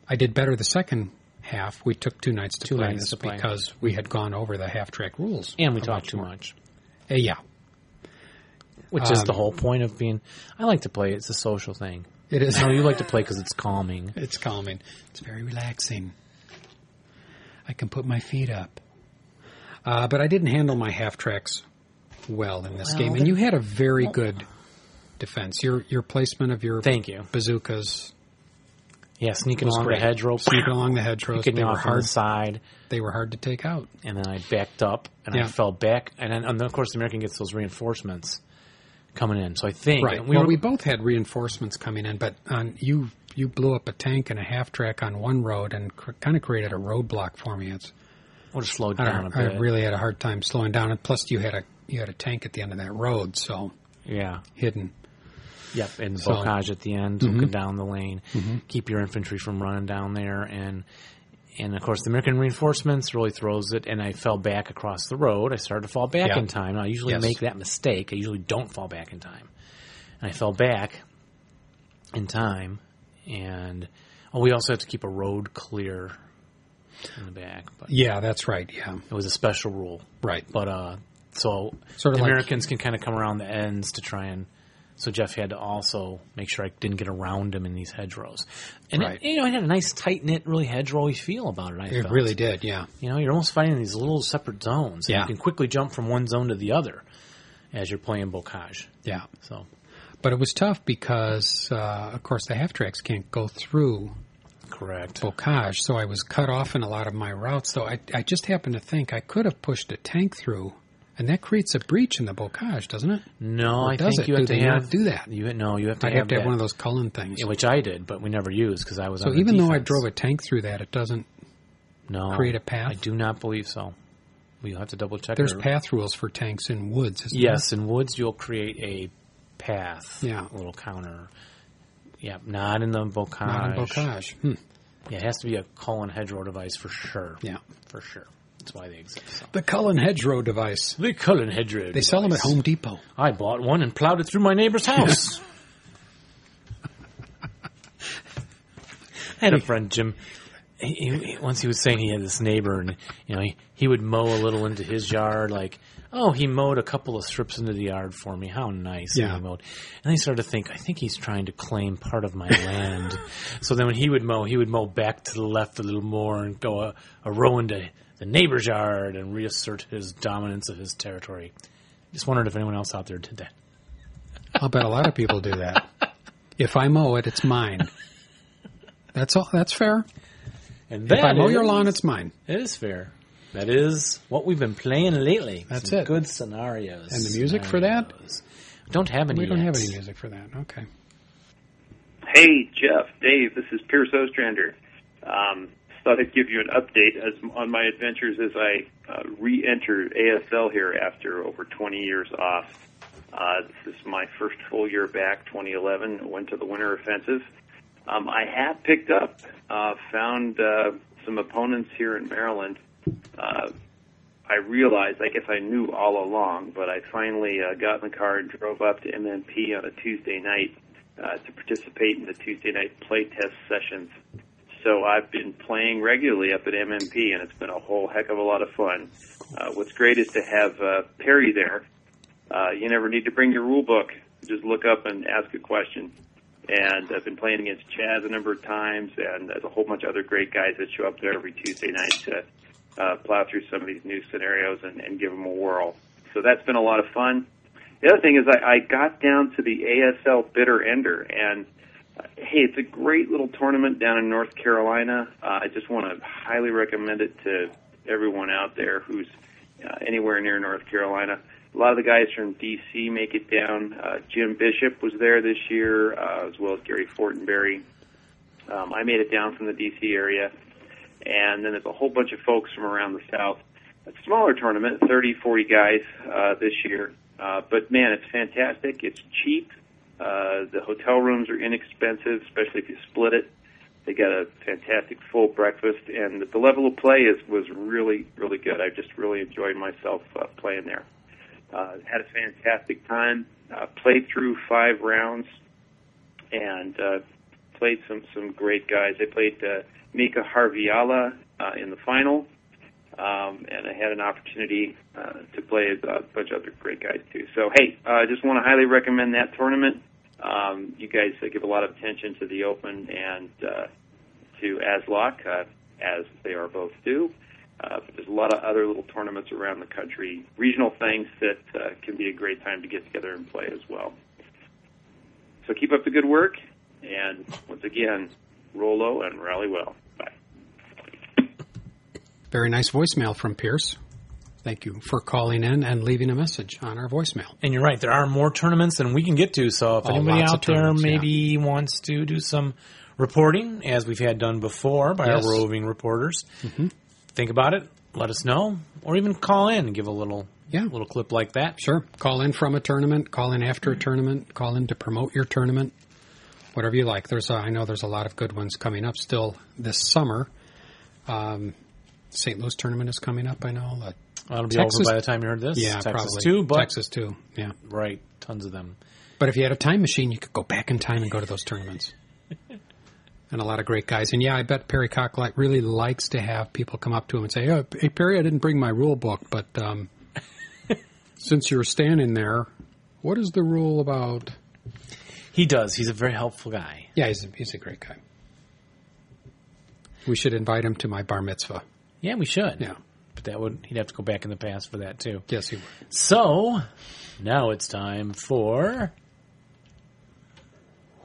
I did better the second half. We took two nights to Two play this to play. because we had gone over the half track rules. And we talked too more. much, Uh, yeah, which is Um, the whole point of being. I like to play. It's a social thing. it is. No, you like to play because it's calming. It's calming. It's very relaxing. I can put my feet up. Uh, but I didn't handle my half tracks well in this Well, game, and you had a very good defense. Your your placement of your Thank you. bazookas Yeah, sneaking along great. the hedgerow, Sneaking along the hedgerows, picking they were off hard. the side, They were hard to take out. and then I backed up and I fell back, and then, and then of course the American gets those reinforcements coming in. So I think Right. we well, were we both had reinforcements coming in, but on you you blew up a tank and a half track on one road and cr- kind of created a roadblock for me. It's would have slowed I, down a don't, I really had a hard time slowing down, and plus you had a you had a tank at the end of that road, so yeah. hidden. Yep, and So- bocage at the end, Mhm. looking down the lane, keep your infantry from running down there, and and of course the American reinforcements really throws it. And I fell back across the road. I started to fall back Yeah. in time. I usually Yes. make that mistake. I usually don't fall back in time, and I fell back in time. And oh, we also have to keep a road clear in the back, but Yeah, that's right. Yeah, it was a special rule. right. But uh, so Sort of like- Americans can kind of come around the ends to try and. So Jeff had to also make sure I didn't get around him in these hedgerows, and Right. it, you know it had a nice tight knit, really hedgerowy feel about it. I It felt. really did. Yeah, you know, you're almost fighting these little separate zones. Yeah. you can quickly jump from one zone to the other as you're playing bocage. yeah. So But it was tough because, uh, of course, the half tracks can't go through correct. bocage, so I was cut off in a lot of my routes. So I, I just happened to think I could have pushed a tank through, and that creates a breach in the bocage, doesn't it? No, Or I does think it? you have Do to have do that? You no, you have to I'd have, have to have that, one of those Cullen things. yeah, which I did, but we never used because I was. so on the even though I drove a tank through that, it doesn't. no, create a path? I do not believe so. We'll have to double check. There's our- path rules for tanks in woods. Yes, in woods you'll create a path. Yeah. A little counter. Yeah, not in the bocage. Not in bocage. Hmm. Yeah, it has to be a Cullen hedgerow device for sure. Yeah. For sure. That's why they exist. So. The Cullen hedgerow device. The Cullen hedgerow They sell them at Home Depot. I bought one and plowed it through my neighbor's house. I had a friend, Jim. He, he, once he was saying he had this neighbor, and you know he, he would mow a little into his yard. Like, oh, he mowed a couple of strips into the yard for me. How nice! Yeah. he mowed. And I started to think, I think he's trying to claim part of my land. So then when he would mow, he would mow back to the left a little more and go a, a row into the neighbor's yard and reassert his dominance of his territory. Just wondered if anyone else out there did that. I'll bet a lot of people do that. If I mow it, it's mine. That's all. That's fair. And If I mow your is- lawn, it's mine. It is fair. That is what we've been playing lately. That's Some it. Good scenarios. And the music for that? Don't have any. We don't yet. have any music for that. Okay. Hey, Jeff, Dave, this is Pierce Ostrander. Um, thought I'd give you an update as on my adventures as I uh, re-enter ASL here after over 20 years off. Uh, this is my first full year back, 2011. Went to the Winter Offensive. Um, I have picked up, uh, found uh, some opponents here in Maryland. Uh, I realized, I guess I knew all along, but I finally uh, got in the car and drove up to MMP on a Tuesday night uh, to participate in the Tuesday night playtest sessions. So I've been playing regularly up at MMP, and it's been a whole heck of a lot of fun. Uh, what's great is to have uh, Perry there. Uh, you never need to bring your rule book; just look up and ask a question. And I've been playing against Chaz a number of times, and there's a whole bunch of other great guys that show up there every Tuesday night to uh, plow through some of these new scenarios and, and give them a whirl. So that's been a lot of fun. The other thing is I, I got down to the ASL bitter ender, and Uh, hey, it's a great little tournament down in North Carolina. Uh, I just want to highly recommend it to everyone out there who's uh, anywhere near North Carolina. A lot of the guys from DC make it down. Uh, Jim Bishop was there this year, uh, as well as Gary Fortenberry. Um, I made it down from the DC area, and then there's a whole bunch of folks from around the South. A smaller tournament, 30, 40 guys uh, this year. Uh, but man, it's fantastic. It's cheap. Uh, the hotel rooms are inexpensive, especially if you split it. They got a fantastic full breakfast, and the level of play is was really, really good. I just really enjoyed myself uh, playing there. Uh, had a fantastic time. Uh, played through five rounds, and uh, played some some great guys. I played uh, Mika Harviala uh, in the final, um, and I had an opportunity uh, to play a bunch of other great guys too. So hey, I uh, just want to highly recommend that tournament. Um, you guys uh, give a lot of attention to the Open and uh, to ASLOK, uh, as they are both do. Uh, but there's a lot of other little tournaments around the country, regional things that uh, can be a great time to get together and play as well. So keep up the good work, and once again, roll low and rally well. Bye. Very nice voicemail from Pierce. Thank you for calling in and leaving a message on our voicemail. And you're right, there are more tournaments than we can get to. So if Oh, anybody out there tournaments, maybe wants to do some reporting, as we've had done before by Yes. our roving reporters, mm-hmm. think about it, let us know, or even call in and give a little Yeah. little clip like that. Sure. Call in from a tournament, call in after a mm-hmm. tournament, call in to promote your tournament, whatever you like. There's a, I know there's a lot of good ones coming up still this summer. Um, St. Louis tournament is coming up, I know. Uh, That'll be Texas- over by the time you heard this. yeah, Texas probably. too, but Texas too, yeah. right, tons of them. But if you had a time machine, you could go back in time and go to those tournaments. and a lot of great guys. And yeah, I bet Perry Cocklin really likes to have people come up to him and say, oh, "Hey Perry, I didn't bring my rule book, but um, since you're standing there, what is the rule about?" He does. He's a very helpful guy. Yeah, he's a, he's a great guy. We should invite him to my bar mitzvah. Yeah, we should. Yeah. But that would he'd have to go back in the past for that too. Yes, he would. So now it's time for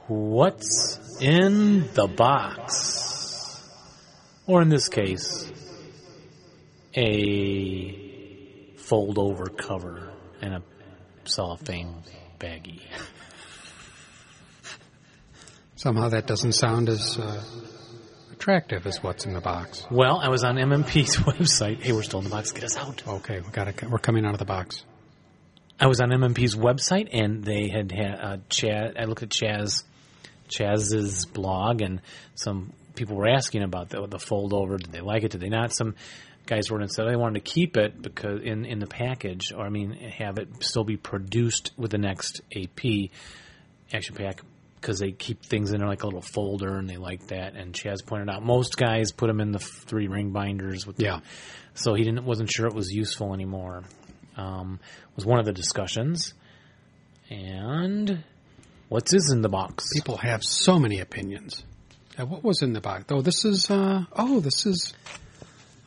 what's in the box, or in this case, a fold over cover and a cellophane baggie. Somehow that doesn't sound as uh, attractive as what's in the box. Well, I was on MMP's website. Hey, we're still in the box. Get us out. Okay, we got to. We're coming out of the box. I was on MMP's website and they had had uh, Chaz. I looked at Chaz, Chaz's blog, and some people were asking about the, the fold over. Did they like it? Did they not? Some guys were and said they wanted to keep it because in in the package, or I mean, have it still be produced with the next AP action pack because they keep things in like a little folder and they like that. And Chaz pointed out most guys put them in the three ring binders with the- Yeah. so he didn't wasn't sure it was useful anymore. Um, was one of the discussions. And what's is in the box? People have so many opinions. Uh, what was in the box? Oh, this is. Uh, oh, this is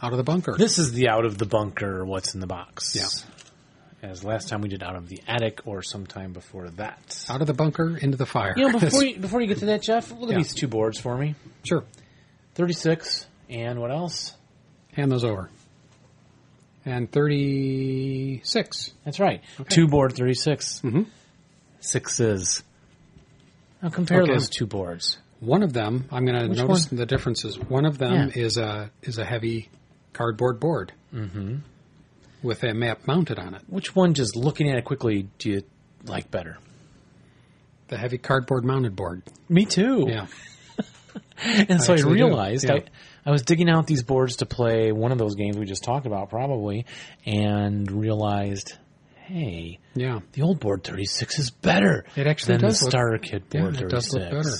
out of the bunker. This is the out of the bunker. What's in the box? Yeah. As last time we did out of the attic, or sometime before that. out of the bunker into the fire. You know, before you, before you get to that, Jeff, look at Yeah. these two boards for me. sure, Thirty six, and what else? hand those over. And thirty-six. That's right, two board thirty Mhm. Sixes. Now compare Okay. those two boards. One of them, I'm going to notice one? the differences. One of them Yeah. is a is a heavy cardboard board with a map mounted on it. Which one, just looking at it quickly, do you like better? The heavy cardboard mounted board. Me too. Yeah, And so I, realized yeah. I, I was digging out these boards to play one of those games we just talked about, probably, and realized, hey, yeah. the old board 36 is better It actually than does the look- starter kit yeah, board it 36. does look better.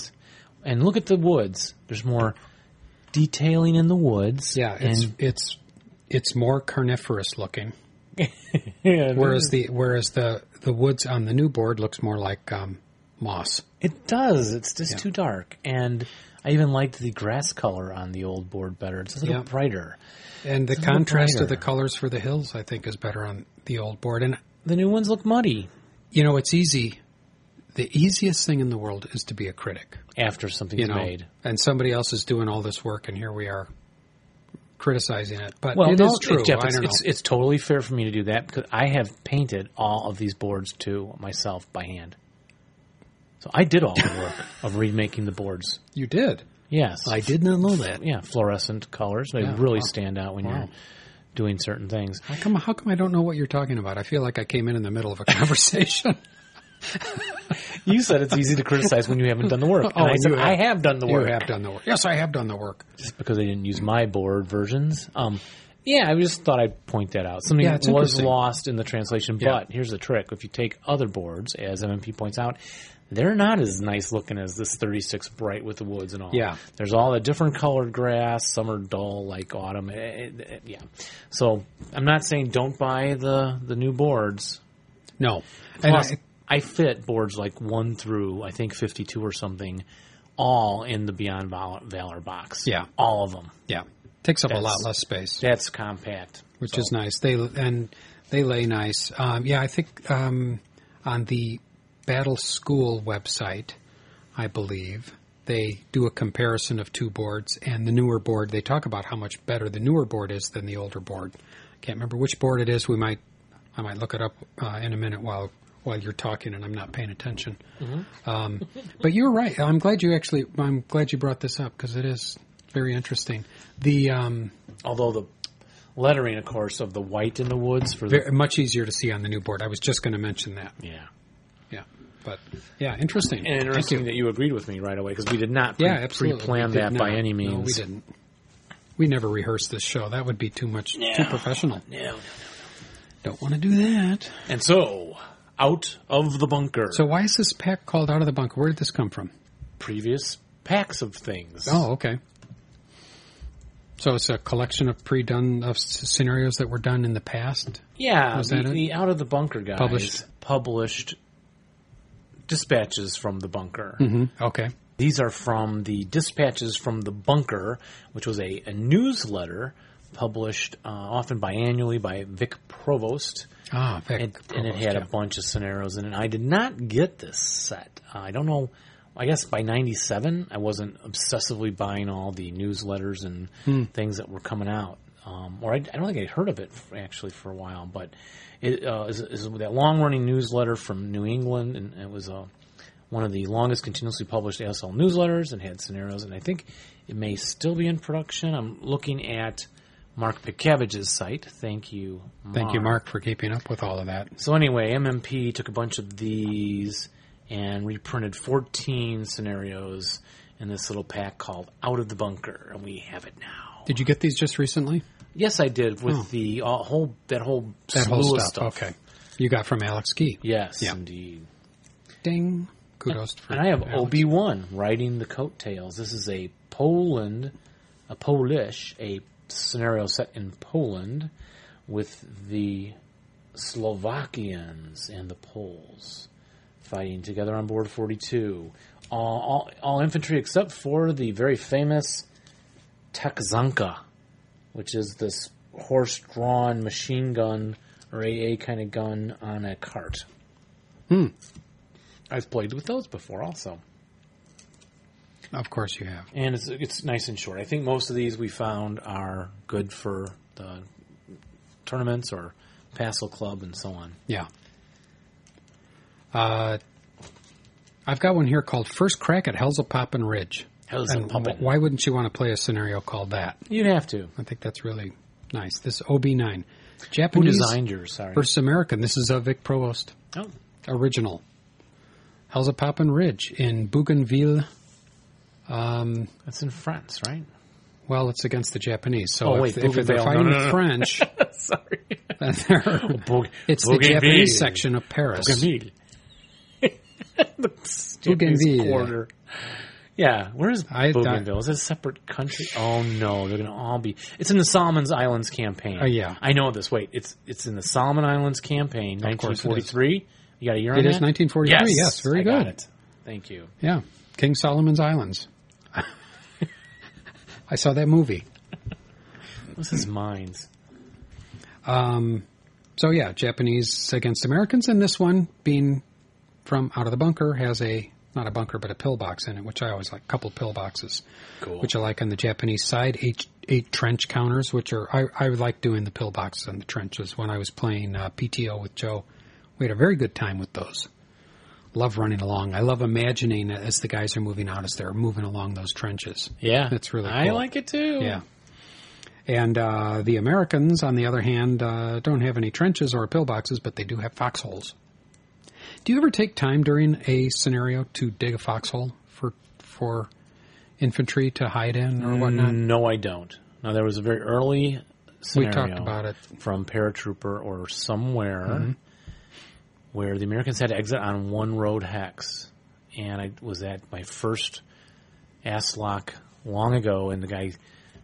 And look at the woods. There's more detailing in the woods. Yeah, it's and it's it's more carnivorous looking. yeah, Whereas the whereas the the woods on the new board looks more like um, moss. it does. It's just Yeah. too dark. And I even liked the grass color on the old board better. It's a little Yeah. brighter. And the It's a little contrast of the colors for the hills, I think, is better on the old board. And The new ones look muddy. you know, it's easy the easiest thing in the world is to be a critic. After something's You know, made. and somebody else is doing all this work, and here we are criticizing it. But Well, it no, is true. Jeff, it's, don't it's, it's totally fair for me to do that because I have painted all of these boards to myself by hand. So I did all the work of remaking the boards. you did. Yes, I did not know that. Yeah, fluorescent colors. They Yeah, really wow. stand out when Wow. you're doing certain things. How come? How come I don't know what you're talking about? I feel like I came in in the middle of a conversation. You said it's easy to criticize when you haven't done the work, and Oh, I said have. I have done the work. you have done the work. Yes, I have done the work. just because I didn't use my board versions. Um, yeah, I just thought I'd point that out. Something Yeah, was lost in the translation, Yeah. but here's the trick: if you take other boards, as MMP points out, they're not as nice looking as this 36 bright with the woods and all. Yeah. there's all the different colored grass. Some are dull, like autumn. Eh, eh, eh, yeah, so I'm not saying don't buy the the new boards. No, and I, I fit boards like one through I think 52 or something, all in the Beyond Valor box. Yeah. all of them. yeah, takes up a lot less space. That's compact. which So, is nice. They and they lay nice. Um, yeah, I think um, on the Battle School website, I believe they do a comparison of two boards and the newer board. They talk about how much better the newer board is than the older board. I can't remember which board it is. We might I might look it up uh, in a minute while while you're talking and I'm not paying attention. Um, but you're right. I'm glad you actually. I'm glad you brought this up because it is very interesting. The um, although the lettering, of course, of the white in the woods for the very, much easier to see on the new board. I was just going to mention that. yeah. Yeah, but yeah, interesting. And interesting you. that you agreed with me right away because we did not pre- yeah, absolutely. pre-plan We did that by any means. No, we didn't. We never rehearsed this show. That would be too much, too professional. No. Don't want to do that. And so, out of the bunker. So why is this pack called out of the bunker? Where did this come from? previous packs of things. Oh, okay. So it's a collection of pre-done of scenarios that were done in the past. yeah. Was the, that it? the out of the bunker guys Published? published dispatches from the bunker. Mm-hmm. Okay. These are from the Dispatches from the Bunker, which was a, a newsletter published uh, often biannually by Vic Provost. Ah, Vic And, and it had yeah. a bunch of scenarios in it. I did not get this set. Uh, I don't know. I guess by 97, I wasn't obsessively buying all the newsletters and Hmm. things that were coming out. Um, or I, I don't think I'd heard of it actually for a while, but it uh, is, is that long running newsletter from New England, and it was uh, one of the longest continuously published ASL newsletters and had scenarios, and I think it may still be in production. I'm looking at Mark Pitcavage's site. Thank you, Thank you, Mark, for keeping up with all of that. so anyway, MMP took a bunch of these and reprinted 14 scenarios in this little pack called Out of the Bunker, and we have it now. Did you get these just recently? Yes, I did with Oh. the uh, whole that whole That whole of stuff. Okay. You got from Alex Key. Yes, Yeah. indeed. Ding. Kudos for And I have. Obi One riding the coattails. This is a Poland, a Polish, a scenario set in Poland with the Slovakians and the Poles fighting together on board 42. All, all, all infantry except for the very famous Taczanka, which is this horse-drawn machine gun or AA kind of gun on a cart. Hmm. I've played with those before also. Of course you have. And it's it's nice and short. I think most of these we found are good for the tournaments or Passel Club and so on. Yeah. Uh, I've got one here called First Crack at Hellzapoppin Ridge. Hell's And a puppet. why wouldn't you want to play a scenario called that? You'd have to. I think that's really nice. This OB9. Japanese Who designed yours? Sorry. versus American. This is a Vic Provost oh, original. Hellzapoppin Ridge in Bougainville. Um, that's in France, right? well, it's against the Japanese. So Oh, if, wait, if they're fighting No, no, no. French, Sorry. then they're- Boug- it's the. Japanese section of Paris. Bougainville. the Japanese Bougainville. quarter. Yeah, where is I- Bougainville? Is it a separate country? Oh no, they're going to all be. It's in the Solomon Islands campaign. Oh, yeah. I know this. Wait, it's it's in the Solomon Islands campaign, Of course it is. 1943. You got a year on It that? is 1943. Yes, very I good. It. Thank you. Yeah, King Solomon's Islands. I saw that movie. This is mines. Um, so yeah, Japanese against Americans, and this one being from out of the bunker has a not a bunker but a pillbox in it, which I always like. A couple pillboxes, Cool. which I like on the Japanese side. Eight eight trench counters, which are I I like doing the pillboxes and the trenches. When I was playing uh, PTO with Joe, we had a very good time with those. Love running along. I love imagining as the guys are moving out as they're moving along those trenches. yeah, That's really I like it too. Yeah. And uh, the Americans, on the other hand, uh, don't have any trenches or pillboxes, but they do have foxholes. Do you ever take time during a scenario to dig a foxhole for for infantry to hide in or whatnot? No, I don't. Now there was a very early scenario we talked about it. from paratrooper or somewhere Mm-hmm. Where the Americans had to exit on one road hex, and I was at my first ASLOK long ago, and the guy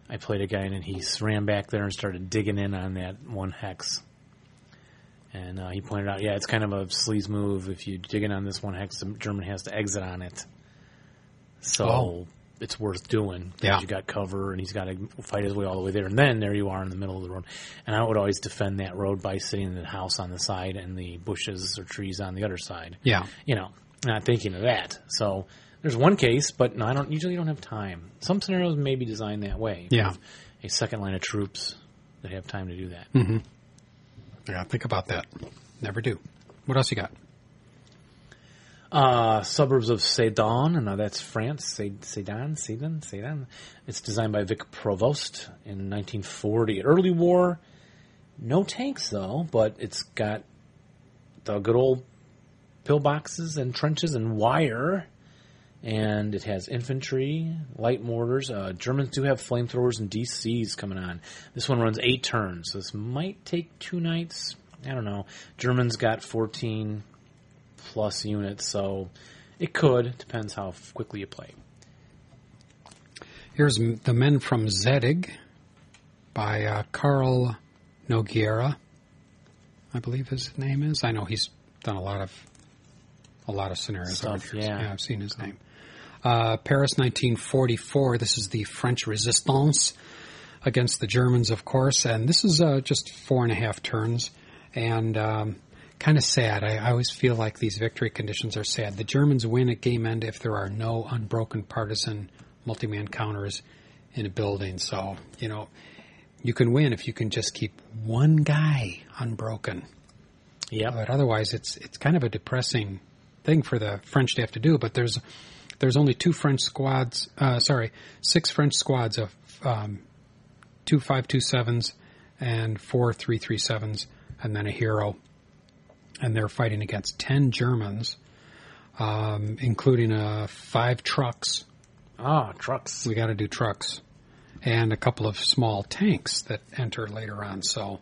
I played a guy and he ran back there and started digging in on that one hex. And uh, he pointed out, yeah, it's kind of a sleaze move. If you dig in on this one hex, the German has to exit on it. So Oh. It's worth doing. Yeah. You got cover, and he's got to fight his way all the way there. And then there you are in the middle of the road. And I would always defend that road by sitting in the house on the side and the bushes or trees on the other side. Yeah. You know, not thinking of that. So there's one case, but no, I don't usually don't have time. Some scenarios may be designed that way. Yeah. A second line of troops that have time to do that. Mm-hmm. Yeah, think about that. Never do. What else you got? Uh, suburbs of Sedan, and now that's France. Sedan, Sedan, Sedan. It's designed by Vic Provost in 1940. Early war, no tanks though, but it's got the good old pillboxes and trenches and wire, and it has infantry, light mortars. Uh, Germans do have flamethrowers and DCs coming on. This one runs eight turns, so this might take two nights. I don't know. Germans got 14 plus units, so it could. Depends how quickly you play. Here's The Men from Zedig by uh, Carl Noguera. I believe his name is. I know he's done a lot of a lot of scenarios Stuff, years. yeah. I've seen his name. Uh, Paris, 1944. This is the French Resistance against the Germans, of course, and this is uh, just four and a half turns, and um, kind of sad. I, I always feel like these victory conditions are sad. The Germans win at game end if there are no unbroken partisan multi-man counters in a building. So you know, you can win if you can just keep one guy unbroken. Yeah. But otherwise, it's it's kind of a depressing thing for the French to have to do. But there's there's only two French squads. Uh, sorry, six French squads of um, two five two sevens and four three three sevens, and then a hero. And they're fighting against ten Germans, um, including uh, five trucks. Ah, trucks. We got to do trucks, and a couple of small tanks that enter later on. So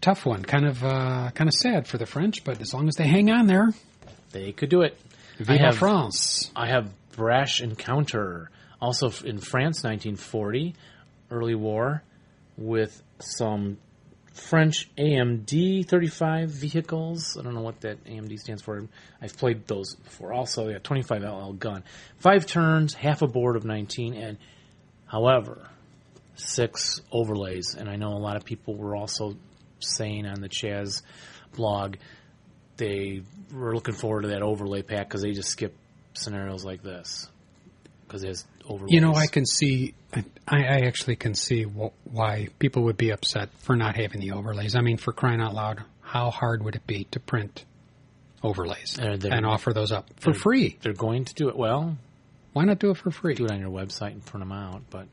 tough one, kind of uh, kind of sad for the French, but as long as they hang on there, They could do it. I Viva have, France. I have Brash Encounter, also in France, 1940, early war, with some French AMD 35 vehicles. I don't know what that AMD stands for. I've played those before. Also, yeah, 25 LL gun. Five turns, half a board of 19, and however, six overlays. And I know a lot of people were also saying on the Chaz blog they were looking forward to that overlay pack because they just skip scenarios like this because it has overlays. You know, I can see. I, I actually can see wh- why people would be upset for not having the overlays. I mean, for crying out loud, how hard would it be to print overlays Uh, and offer those up for they're- free? They're going to do it well. Why not do it for free? Do it on your website and print them out. But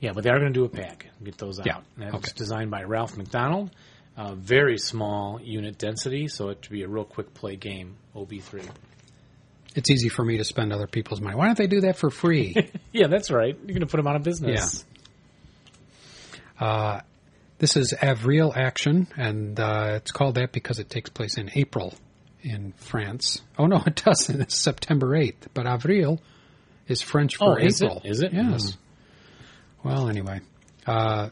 yeah, but they are going to do a pack. Get those out. Yeah, And was okay. designed by Ralph McDonald. Uh, very small unit density, so it should be a real quick play game. OB3. It's easy for me to spend other people's money. Why don't they do that for free? Yeah, that's right. You're going to put them out of business. Yeah. This is Avril Action, and uh, it's called that because it takes place in April in France. Oh no, it doesn't. It's September eighth, but Avril is French for Oh, is? April. Is it? Yes. Well, anyway, uh,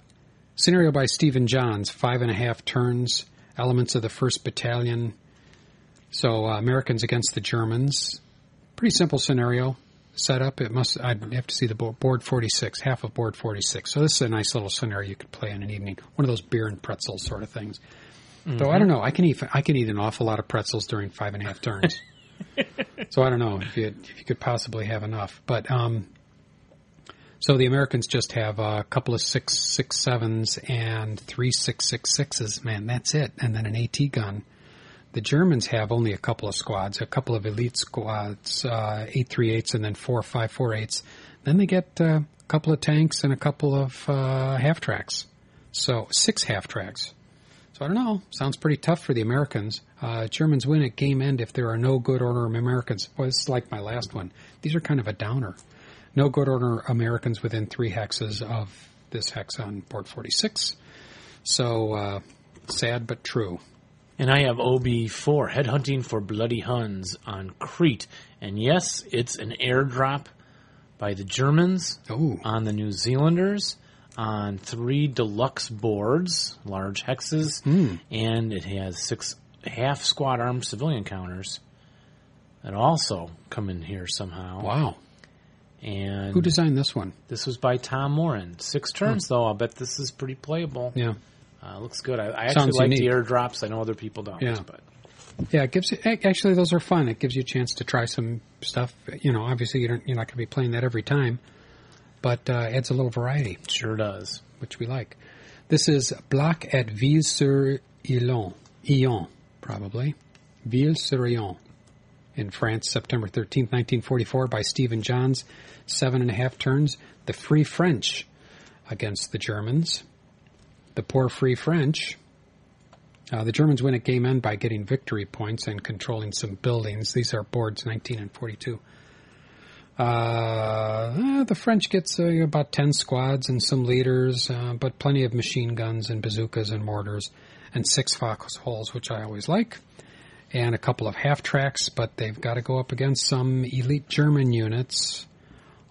scenario by Stephen Johns. Five and a half turns. Elements of the First Battalion. So uh, Americans against the Germans. Pretty simple scenario setup. It must. I'd have to see the board, board forty six, half of board forty six. So this is a nice little scenario you could play in an evening. One of those beer and pretzel sort of things. Though I don't know, I can eat I can eat an awful lot of pretzels during five and a half turns. so I don't know if you if you could possibly have enough, but um, so the Americans just have a couple of six six sevens and three six six sixes. Man, that's it, and then an AT gun. The Germans have only a couple of squads, a couple of elite squads, uh, eight three eights, and then four five four eights. Then they get uh, a couple of tanks and a couple of uh, half tracks. So six half tracks. So I don't know. Sounds pretty tough for the Americans. Uh, Germans win at game end if there are no good order Americans. Well, this is like my last one. These are kind of a downer. No good order Americans within three hexes of this hex on board 46. So uh, sad but true. And I have OB4, Headhunting for Bloody Huns on Crete. And yes, it's an airdrop by the Germans Oh, on the New Zealanders on three deluxe boards, large hexes, hmm. and it has six half squad armed civilian counters that also come in here somehow. wow. And Who designed this one? this was by Tom Moran. Six turns hmm. though. I'll bet this is pretty playable. Yeah. Uh, looks good. I, I actually like unique. the airdrops. I know other people don't. Yeah. But Yeah, it gives you, actually those are fun. It gives you a chance to try some stuff. You know, obviously you don't, you're not going to be playing that every time, but uh, adds a little variety. sure does. which we like. This is Block at Ville-sur-Illon, Illon, probably. Ville-sur-Illon in France, September 13th, 1944, by Stephen Johns. Seven and a half turns. The Free French against the Germans. The poor Free French. Uh, the Germans win at game end by getting victory points and controlling some buildings. These are boards 19 and 42. Uh, eh, the French gets uh, about 10 squads and some leaders, uh, but plenty of machine guns and bazookas and mortars, and six foxholes, which I always like, and a couple of half tracks, but they've got to go up against some elite German units,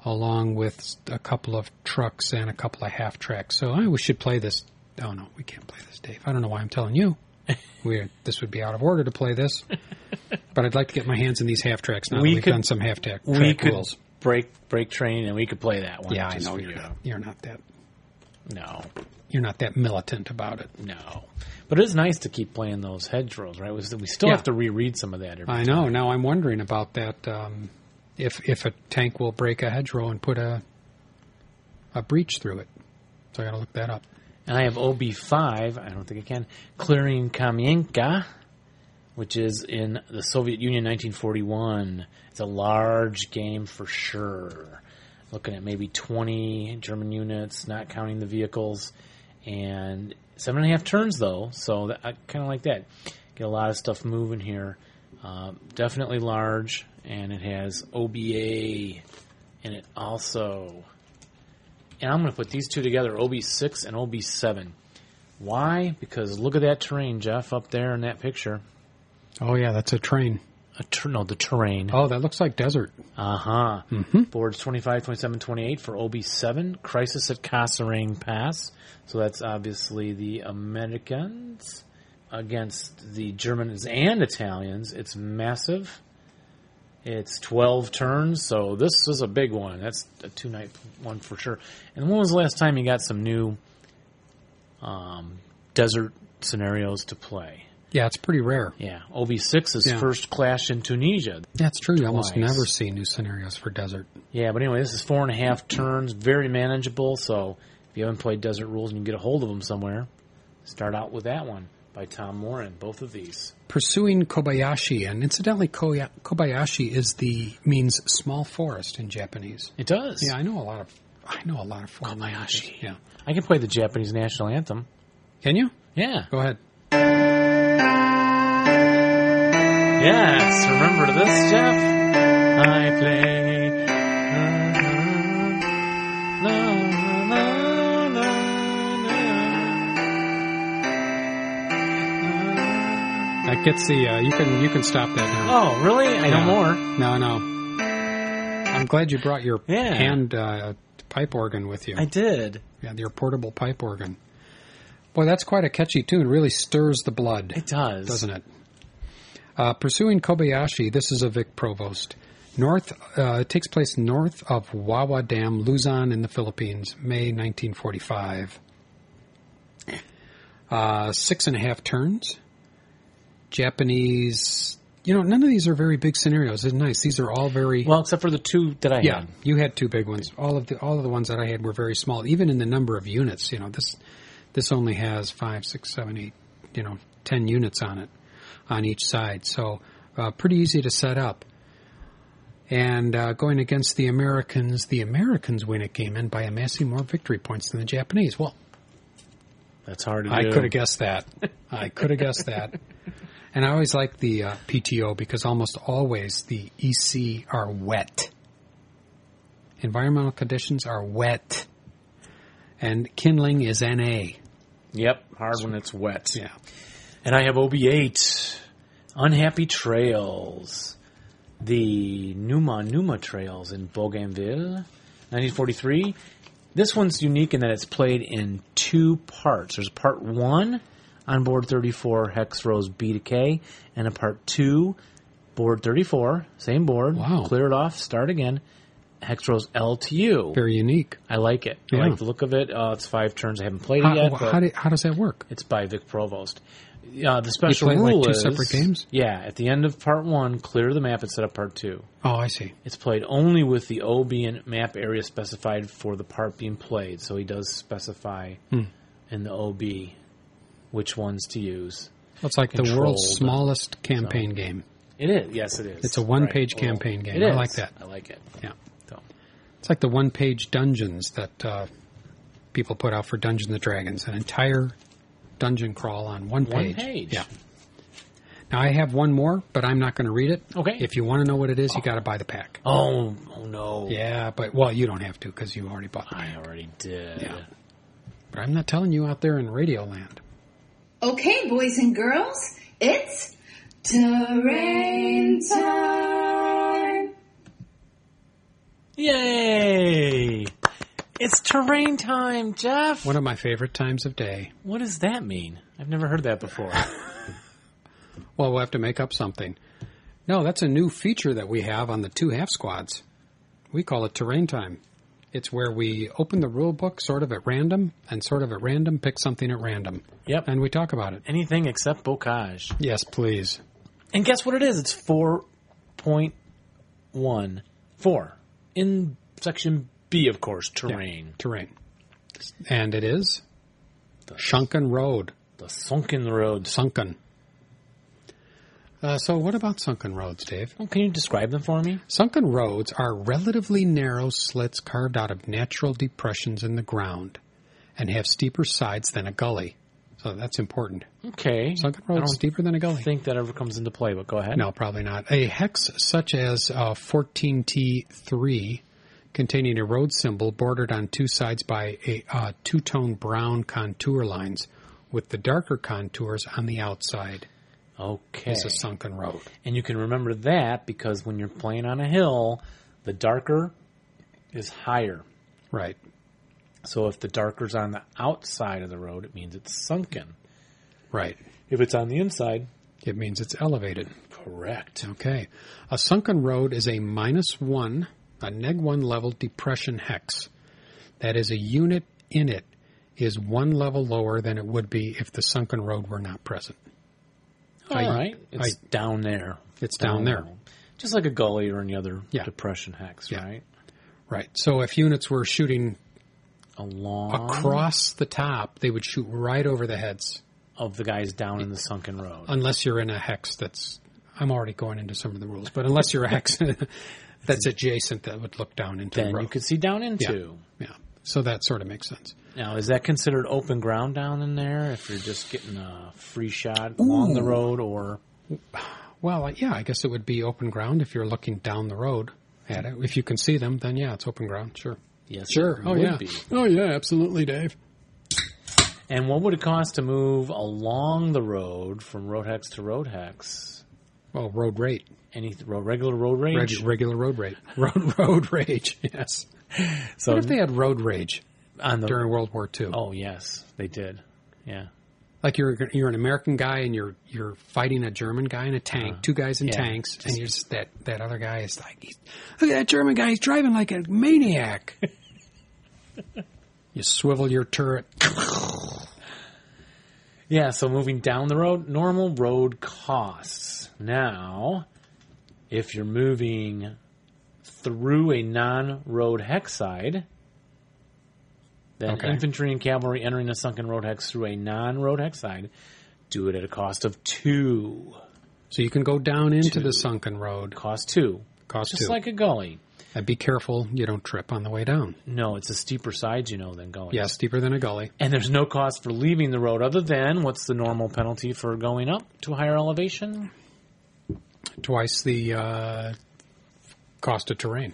along with a couple of trucks and a couple of half tracks. So I should play this. Oh no, we can't play this, Dave. I don't know why I'm telling you. we this would be out of order to play this, but I'd like to get my hands in these half tracks now. that We We've done some half track, we track could rules. break break train and we could play that one. Yeah, I know you're you. not, you're not that No, you're not that militant about it. no. But it is nice to keep playing those hedgerows, right? We we still Yeah. have to reread some of that. I know. Now I'm wondering about that. Um, if if a tank will break a hedgerow and put a a breach through it, so I got to look that up. And I have OB5, I don't think I can, Clearing Kamienka, which is in the Soviet Union 1941. It's a large game for sure. Looking at maybe 20 German units, not counting the vehicles. And seven and a half turns, though, so that, I kind of like that. Get a lot of stuff moving here. Uh, definitely large, and it has OBA in it also. And I'm going to put these two together, OB6 and OB7. Why? Because look at that terrain, Jeff, up there in that picture. Oh yeah, that's a train. A ter- no, the terrain. Oh, that looks like desert. Uh huh. Mm-hmm. Boards 25, 27, 28 for OB7. Crisis at Kasserine Pass. So that's obviously the Americans against the Germans and Italians. It's massive. It's 12 turns, so this is a big one. That's a two night one for sure. And when was the last time you got some new um, desert scenarios to play? Yeah, it's pretty rare. Yeah, OB6's Yeah. first clash in Tunisia. That's true. You almost never see new scenarios for desert. Yeah, but anyway, this is four and a half turns, very manageable. So if you haven't played Desert Rules and you can get a hold of them somewhere, start out with that one by Tom Moran. Both of these. Pursuing Kobayashi, and incidentally, Kobayashi is the means small forest in Japanese. It does. Yeah, I know a lot of I know a lot of foreign Kobayashi. languages. Yeah, I can play the Japanese national anthem. can you? Yeah. Go ahead. Yes. Remember this, Jeff? I play. Gets the uh, you can you can stop that now. Oh, really? I Yeah. more. No, no. I'm glad you brought your Yeah. hand uh, pipe organ with you. I did. yeah, your portable pipe organ. Boy, that's quite a catchy tune. Really stirs the blood, It does. doesn't it? Uh, pursuing Kobayashi, this is a Vic Provost. North, uh, it takes place north of Wawa Dam, Luzon in the Philippines, May 1945. Uh, six and a half turns. Japanese. You know, none of these are very big scenarios. It's nice. These are all very Well, except for the two that I yeah. had. You had two big ones. All of the all of the ones that I had were very small, even in the number of units. You know, this this only has five, six, seven, eight, you know, ten units on it on each side. So uh, pretty easy to set up. And uh, going against the Americans, the Americans win at Game End by amassing more victory points than the Japanese. Well, That's hard to I do. could have guessed that. I could have guessed that. And I always like the uh, PTO because almost always the EC are wet. Environmental conditions are wet. And kindling is NA. Yep, hard when it's wet. Yeah. And I have OB8, Unhappy Trails, the Numa Numa Trails in Bougainville, 1943. This one's unique in that it's played in two parts. There's part one on board 34, hex rows B to K, and a part two, board 34, same board, Wow. clear it off, start again, hex rows L to U. Very unique. I like it. I like the look of it. Uh, it's five turns. I haven't played How, it yet. how, but- do- how does that work? it's by Vic Provost. Uh, the special play, like, rule two is separate games? Yeah, at the end of part one, clear the map and set up part two. Oh, I see. It's played only with the OB and map area specified for the part being played. So he does specify Hmm. in the OB which ones to use. It's like the world's smallest campaign game. It is, yes, it is. It's a one-page campaign game. It I like that. I like it. Yeah. So, It's like the one page dungeons that uh, people put out for Dungeons and Dragons. An entire dungeon crawl on one page. one page. Yeah. Now I have one more, but I'm not going to read it. Okay. If you want to know what it is, you got to buy the pack. Oh, oh no. Yeah, but well, you don't have to because you already bought the I already did. Yeah. But I'm not telling you out there in Radio Land. Okay, boys and girls, it's terrain time. Yay! It's terrain time, Jeff. One of my favorite times of day. What does that mean? I've never heard that before. Well, we'll have to make up something. No, that's a new feature that we have on the two half squads. We call it terrain time. It's where we open the rule book sort of at random and sort of at random pick something at random. Yep. And we talk about it. Anything except bocage. Yes, please. And guess what it is? It's 4.1. 4. In section B, of course, terrain. Terrain. And it is The, Shunken Road. The sunken Road. Sunken. Uh, so, what about sunken roads, Dave? Oh, can you describe them for me? Sunken roads are relatively narrow slits carved out of natural depressions in the ground and have steeper sides than a gully. So that's important. Okay. Sunken roads steeper than a gully. I think that ever comes into play, but go ahead. No, probably not. A hex such as uh, 14T3 containing a road symbol bordered on two sides by a uh, two-tone brown contour lines with the darker contours on the outside Okay. It's a sunken road. And you can remember that because when you're playing on a hill, the darker is higher. Right. So if the darker's on the outside of the road, it means it's sunken. Right. If it's on the inside, It means it's elevated. correct. Okay. A sunken road is a minus one, a neg one level depression hex. That is, a unit in it is one level lower than it would be if the sunken road were not present. All I- right. It's down there. It's down there. low. Just like a gully or any other Yeah. depression hex, Yeah. right? Right. So if units were shooting Along across the top, they would shoot right over the heads, of the guys down in the sunken road. unless you're in a hex that's. I'm already going into some of the rules, but unless you're a hex that's adjacent that would look down into then the road. you could see down into. yeah. So that sort of makes sense. Now, is that considered open ground down in there if you're just getting a free shot along the road or Well, yeah, I guess it would be open ground if you're looking down the road at it. If you can see them, then yeah, it's open ground. Sure. yes, Sure. Oh yeah. be. Oh yeah, absolutely, Dave. And what would it cost to move along the road from road hex to road hex? Well, road rate, Any road, regular road Reg- regular road rate, road road rage. Yes. So What if they had road rage on the during World War II? oh yes, they did. Yeah, Like you're you're an American guy and you're you're fighting a German guy in a tank, two guys in Uh, yeah. tanks, and you're just that that other guy is like, he's, look at that German guy, he's driving like a maniac. you swivel your turret. Yeah, so moving down the road, normal road costs. Now, if you're moving through a non-road hex side, then Okay. infantry and cavalry entering a sunken road hex through a non-road hex side do it at a cost of two. So you can go down into Two. the sunken road. Cost two. Cost Just two. like a gully. and be careful you don't trip on the way down. No, it's a steeper side, you know, than gullies. Yeah, steeper than a gully. And there's no cost for leaving the road other than what's the normal penalty for going up to a higher elevation? Twice the uh, cost of terrain.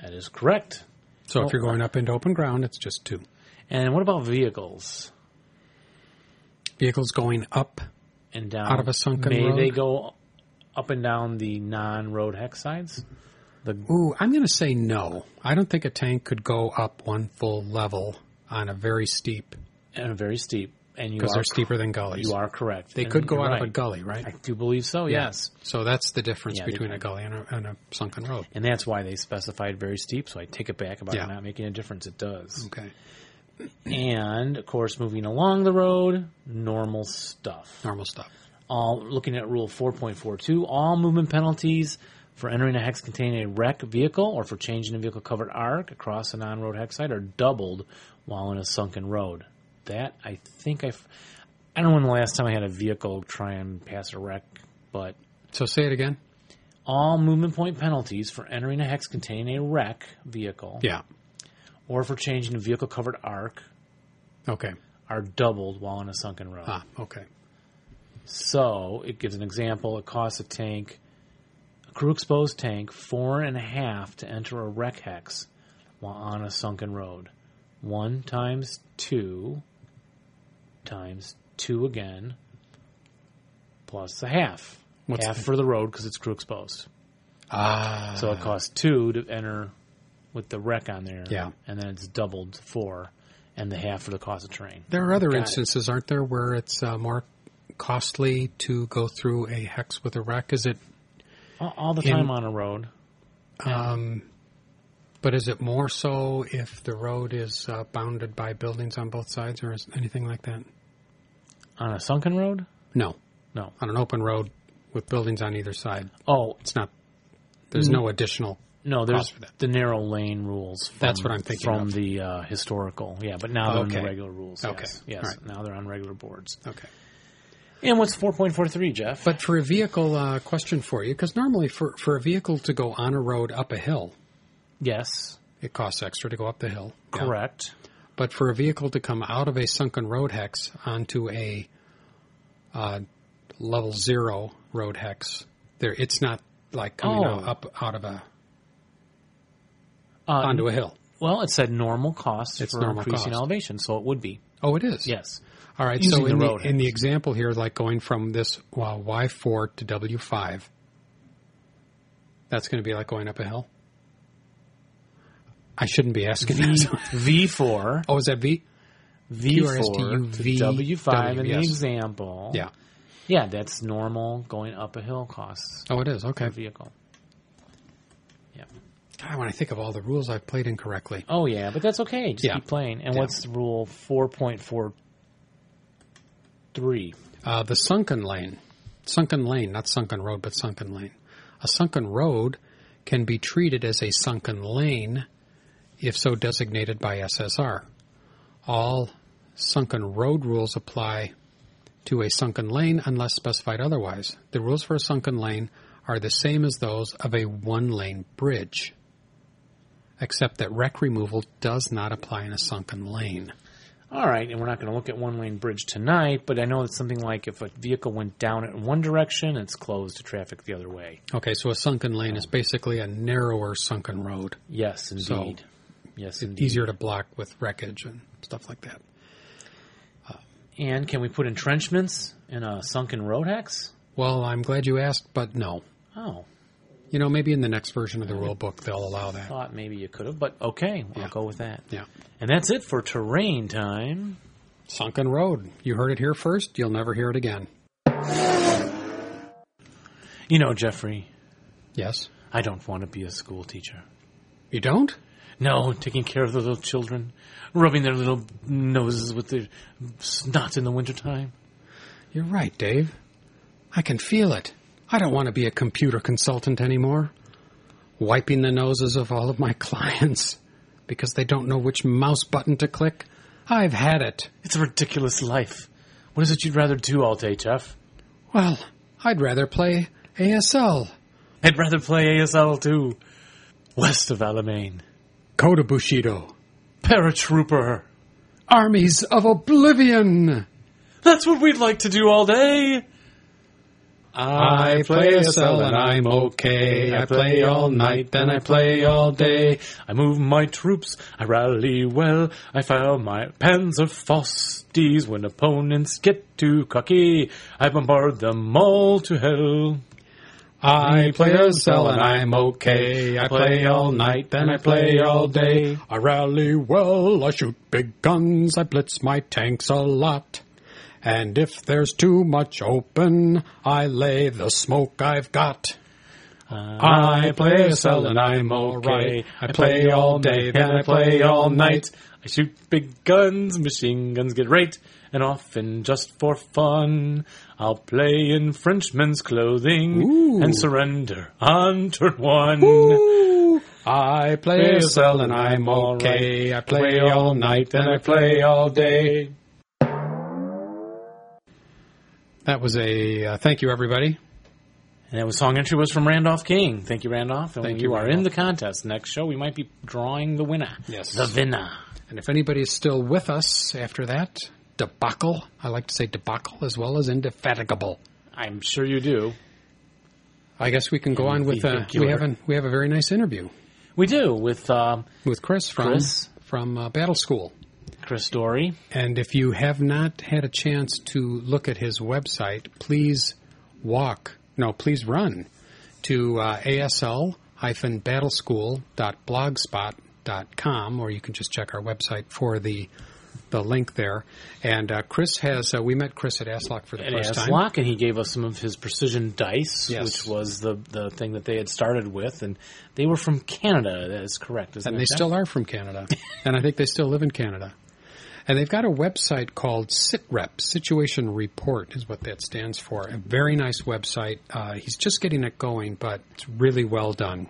That is correct. So if oh. you're going up into open ground, it's just two. And what about vehicles Vehicles going up. and down? Out of a sunken May road? they go up and down the non-road hex sides? The Ooh, I'm going to say no. I don't think a tank could go up one full level on a very steep and a very steep, and you because they're steeper than gullies. You are correct. They And could go out of a gully, right? I do believe so. Yeah. Yes, So that's the difference Yeah, between a gully and a, and a sunken road. and that's why they specified very steep. So I take it back about Yeah. not making a difference. It does. Okay. And of course, moving along the road, normal stuff. Normal stuff. all looking at rule 4.42 all movement penalties for entering a hex containing a wreck vehicle or for changing a vehicle covered arc across a non-road hex site are doubled while in a sunken road that i think I've, I don't know when the last time i had a vehicle try and pass a wreck but So say it again. all movement point penalties for entering a hex containing a wreck vehicle Yeah. or for changing a vehicle covered arc Okay. are doubled while in a sunken road Ah, okay. So it gives an example. It costs a tank, a crew exposed tank, four and a half to enter a wreck hex while on a sunken road. One times two times two again plus a half. What's half the- for the road because it's crew exposed. Ah. So it costs two to enter with the wreck on there. Yeah. And then it's doubled to four and the half for the cost of terrain. There are other Got it. instances, aren't there, where it's uh, more costly to go through a hex with a wreck? Is it? All, all the In- time on a road. Um, but is it more so if the road is uh, bounded by buildings on both sides, or is anything like that? On a sunken road? No, No. on an open road with buildings on either side, Oh, it's not. There's Mm. no additional. no, there's Cost for that. the narrow lane rules. From, That's what I'm thinking From of. the uh, historical. Yeah, but now they're Okay. the regular rules. Okay. Yes. yes. Right. Now they're on regular boards. Okay. And what's 4.43, Jeff? But for a vehicle, uh, question for you, because normally for for a vehicle to go on a road up a hill, yes, it costs extra to go up the hill. Yeah. correct. But for a vehicle to come out of a sunken road hex onto a uh, level zero road hex, there it's not like coming Oh. out, up out of a Uh, onto a hill. Well, it said normal cost It's for normal increasing cost. elevation, so it would be. Oh, it is. Yes. All right. Using so in the the, in the example here, like going from this well, Y four to W five, that's going to be like going up a hill. I shouldn't be asking. V, V4. oh, is that V? V4 to QRSTUV, W5 in the yes. example. Yeah. Yeah, that's normal going up a hill costs Oh, it is. Okay. vehicle. Yeah. God, when I think of all the rules I've played incorrectly. Oh yeah, but that's okay. Just Yeah. keep playing. And Yeah. what's rule four point four three? Uh, the sunken lane, sunken lane, not sunken road, but sunken lane. A sunken road can be treated as a sunken lane if so designated by SSR. All sunken road rules apply to a sunken lane unless specified otherwise. The rules for a sunken lane are the same as those of a one lane bridge, except that wreck removal does not apply in a sunken lane. All right, and we're not going to look at one lane bridge tonight, but I know it's something like if a vehicle went down it in one direction, it's closed to traffic the other way. Okay, so a sunken lane is basically a narrower sunken road. Yes, So, yes, indeed. easier to block with wreckage and stuff like that. Uh, and can we put entrenchments in a sunken road hex? Well, I'm glad you asked, but no. Oh, You know, maybe in the next version of the rule book they'll allow that. thought maybe you could have, but okay, Yeah. I'll go with that. Yeah. And that's it for terrain time. Sunken road. You heard it here first. You'll never hear it again. You know, Jeffrey, Yes. I don't want to be a school teacher. You don't? No, taking care of the little children, rubbing their little noses with their snot in the wintertime. You're right, Dave. I can feel it. I don't want to be a computer consultant anymore. Wiping the noses of all of my clients because they don't know which mouse button to click. I've had it. It's a ridiculous life. What is it you'd rather do all day, Jeff? Well, I'd rather play ASL. I'd rather play ASL too. West of Alamein. Code of Bushido. Paratrooper. Armies of Oblivion. That's what we'd like to do all day. I play ASL and I'm okay. I play all night, then I play all day. I move my troops, I rally well. I fire my panzer Fosties when opponents get too cocky. I bombard them all to hell. I play ASL and I'm okay. I play all night, then I play all day. I rally well, I shoot big guns, I blitz my tanks a lot. And if there's too much open, I lay the smoke I've got. I play ASL and I'm alright. I play all day, then I play all night. I shoot big guns, machine guns get right, and often just for fun. I'll play in Frenchman's clothing Ooh. and surrender on turn one. Ooh, I play ASL and I'm okay. I play all night, and I play all day. That was a uh, thank you, everybody. And that was song entry was from Randolph King. Thank you, Randolph. And Thank you you, are in the contest. Next show, we might be drawing the winner. Yes. The winner. And if anybody is still with us after that debacle, I like to say debacle as well as indefatigable. I'm sure you do. I guess we can go on with uh, we have a, we have a very nice interview We do with um, with Chris from Chris. from uh, Battle School. Chris Doary. And if you have not had a chance to look at his website, please walk, no, please run to uh, asl-battleschool.blogspot.com, or you can just check our website for the the link there. And uh, Chris has, uh, we met Chris at ASLOK for the At first time. ASLOK, and he gave us some of his precision dice, Yes. which was the the thing that they had started with, and they were from Canada. That is correct, isn't And they still are from Canada. and I think they still live in Canada. And they've got a website called SITREP, Situation Report is what that stands for. A very nice website. Uh, he's just getting it going, but it's really well done.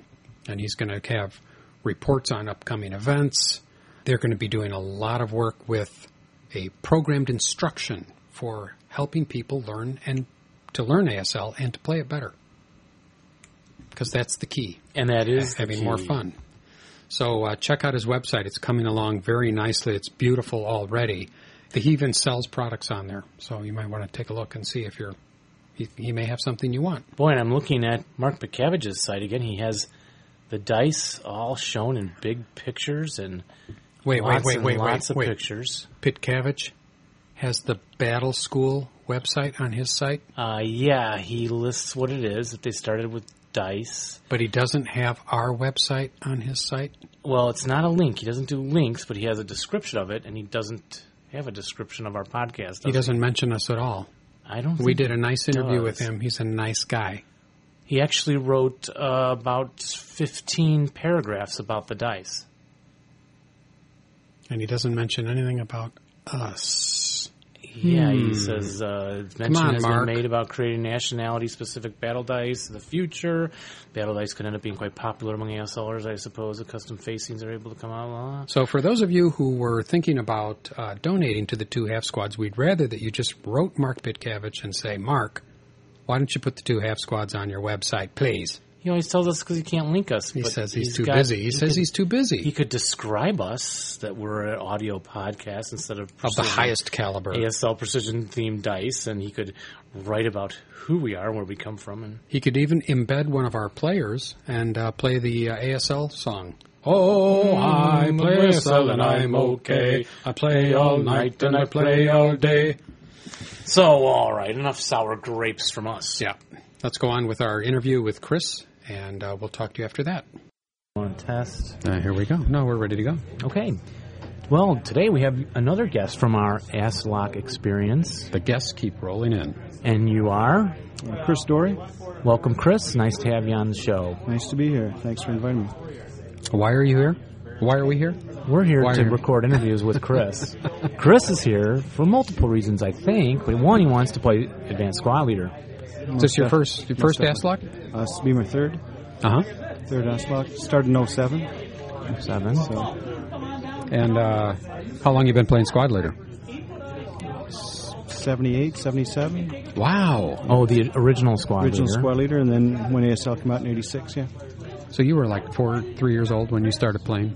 And he's going to have reports on upcoming events. They're going to be doing a lot of work with a programmed instruction for helping people learn and to learn ASL and to play it better. Because that's the key and that is the having more fun. So uh, check out his website. It's coming along very nicely. It's beautiful already. He even sells products on there, so you might want to take a look and see if you're. He, he may have something you want. Boy, and I'm looking at Mark Pitcavage's site again. He has the dice all shown in big pictures and Wait, lots wait, wait, wait, lots wait, of wait. pictures. Pitcavage has the Battle School website on his site, Uh, yeah, he lists what it is. That they started with dice. but he doesn't have our website on his site. Well, it's not a link. He doesn't do links, but he has a description of it, and he doesn't have a description of our podcast. He does doesn't mention us at all. I don't. We did a nice interview with him. He's a nice guy. He actually wrote uh, about 15 paragraphs about the dice. And he doesn't mention anything about us. Yeah, he says uh, mention Hmm. on, has Mark. been made about creating nationality-specific battle dice in the future. Battle dice could end up being quite popular among ASLers, I suppose. The custom facings are able to come out. Uh, So, for those of you who were thinking about uh, donating to the two half squads, we'd rather that you just wrote Mark Pitcavage and say, Mark, why don't you put the two half squads on your website, please? He always tells us because he can't link us. He says he's, too got- busy. He, says could- he's too busy. He could describe us that we're an audio podcast instead of of the highest caliber. ASL precision themed dice, and he could write about who we are, where we come from, and He could even embed one of our players and uh, play the uh, ASL song. Oh, I play ASL and I'm okay. I play all night and I play all day. so all right, enough sour grapes from us. Yeah. Let's go on with our interview with Chris, and uh, we'll talk to you after that. Want to test? Uh, here we go. No, we're ready to go. Okay. Well, today we have another guest from our ASLOK experience, The guests keep rolling in. and you are Chris Doary, welcome, Chris. Nice to have you on the show. nice to be here. Thanks for inviting me. Why are you here? Why are we here? We're here Why to are record interviews with Chris. Chris is here for multiple reasons, I think. But one, he wants to play Advanced Squad Leader. Is this your first your first ASLOK? Uh, this will be my third, Uh huh. third ASLOK. Started in 07. Seven. So And uh, how long you been playing Squad Leader? 78, 77. Wow. Oh, the original Squad Original Leader. squad leader, and then when ASL came out in 86, yeah. So you were like four, three years old when you started playing.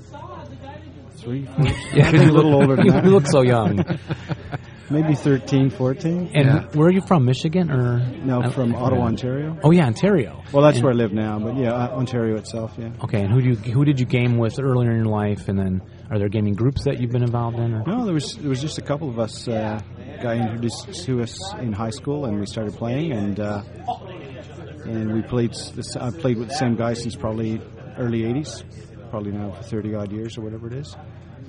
Three, four. Yeah, a little older than you that. look so young. Maybe 13, 14. And Yeah. where are you from? Michigan or No, from I Ottawa. Ontario. Oh yeah, Ontario. Well, that's And- where I live now, but yeah, uh, Ontario itself, yeah. Okay, and who do you who did you game with earlier in your life, and then are there gaming groups that you've been involved in? Or? No, there was there was just a couple of us. Uh, guy introduced to us in high school, and we started playing, and uh, and we played. This, I played with the same guy since probably early '80s, probably now for 30 odd years or whatever it is.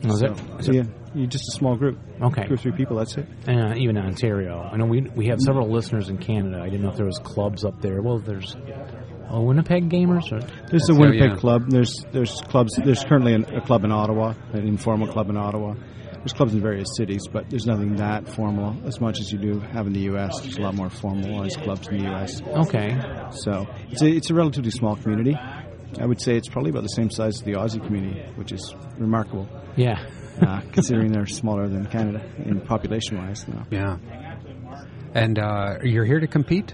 Was so, it- is so it- yeah, you're just a small group. Okay. two or three people. That's it. uh, even in Ontario. I know we we have several listeners in Canada. I didn't know if there was clubs up there. Well, there's oh, Winnipeg Gamers. Or, There's the So, Winnipeg yeah. Club. There's there's clubs. There's currently an, a club in Ottawa, an informal club in Ottawa. There's clubs in various cities, but there's nothing that formal as much as you do have in the U.S. There's a lot more formalized clubs in the U.S. okay, So it's a, it's a relatively small community. I would say it's probably about the same size as the Aussie community, which is remarkable yeah. uh, considering they're smaller than Canada in population wise. No. Yeah. And uh, you're here to compete?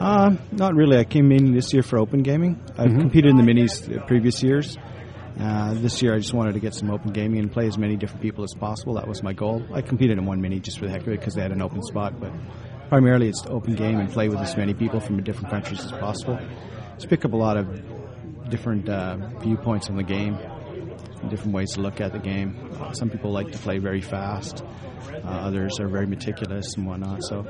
Uh, not really. I came in this year for open gaming. I've competed in the minis the previous years. Uh, this year, I just wanted to get some open gaming and play as many different people as possible. That was my goal. I competed in one mini just for the heck of it because they had an open spot, but primarily it's to open game and play with as many people from different countries as possible. Just pick up a lot of different uh, viewpoints on the game, different ways to look at the game. Some people like to play very fast. Uh, others are very meticulous and whatnot. So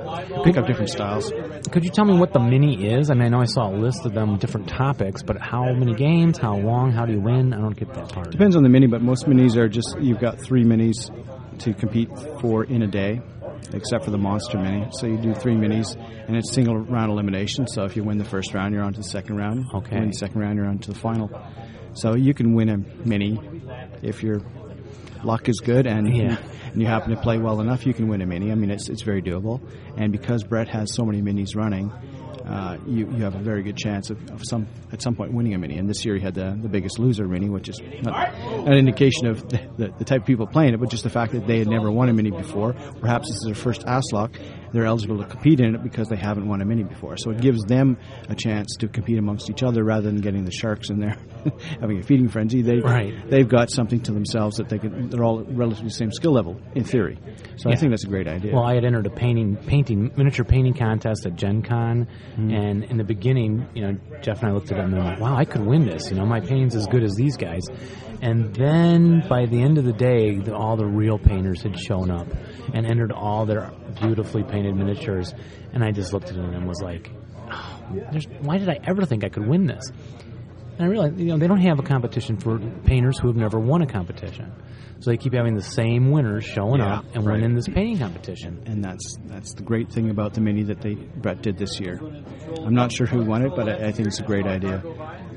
pick up different styles. Could you tell me what the mini is? I mean, I know I saw a list of them, different topics, but how many games? How long? How do you win? I don't get that part. Depends on the mini, but most minis are just you've got three minis to compete for in a day, except for the monster mini. So you do three minis, and it's single round elimination. So if you win the first round, you're on to the second round. Okay. Win the second round, you're on to the final. So you can win a mini if your luck is good and Yeah. and you happen to play well enough. You can win a mini. I mean, it's it's very doable. And because Bret has so many minis running. Uh, you, you have a very good chance of, of some at some point winning a mini. And this year he had the, the biggest loser mini, which is not an indication of the, the, the type of people playing it, but just the fact that they had never won a mini before. Perhaps this is their first ASLOK. They're eligible to compete in it because they haven't won a mini before. So it gives them a chance to compete amongst each other rather than getting the sharks in there having a feeding frenzy. They Right. they've got something to themselves that they can. They're all relatively the same skill level in theory. So I think that's a great idea. Well, I had entered a painting, painting, miniature painting contest at Gen Con, Mm-hmm. and in the beginning, you know, Jeff and I looked at it and I'm like, wow, I could win this. You know, my painting's as good as these guys. And then by the end of the day, the, all the real painters had shown up and entered all their beautifully painted miniatures, and I just looked at it and was like, oh, why did I ever think I could win this? And I realized, you know, they don't have a competition for painters who have never won a competition. So they keep having the same winners showing Yeah, up and right. winning this painting competition. and that's that's the great thing about the mini that they Bret did this year. I'm not sure who won it, but I, I think it's a great idea.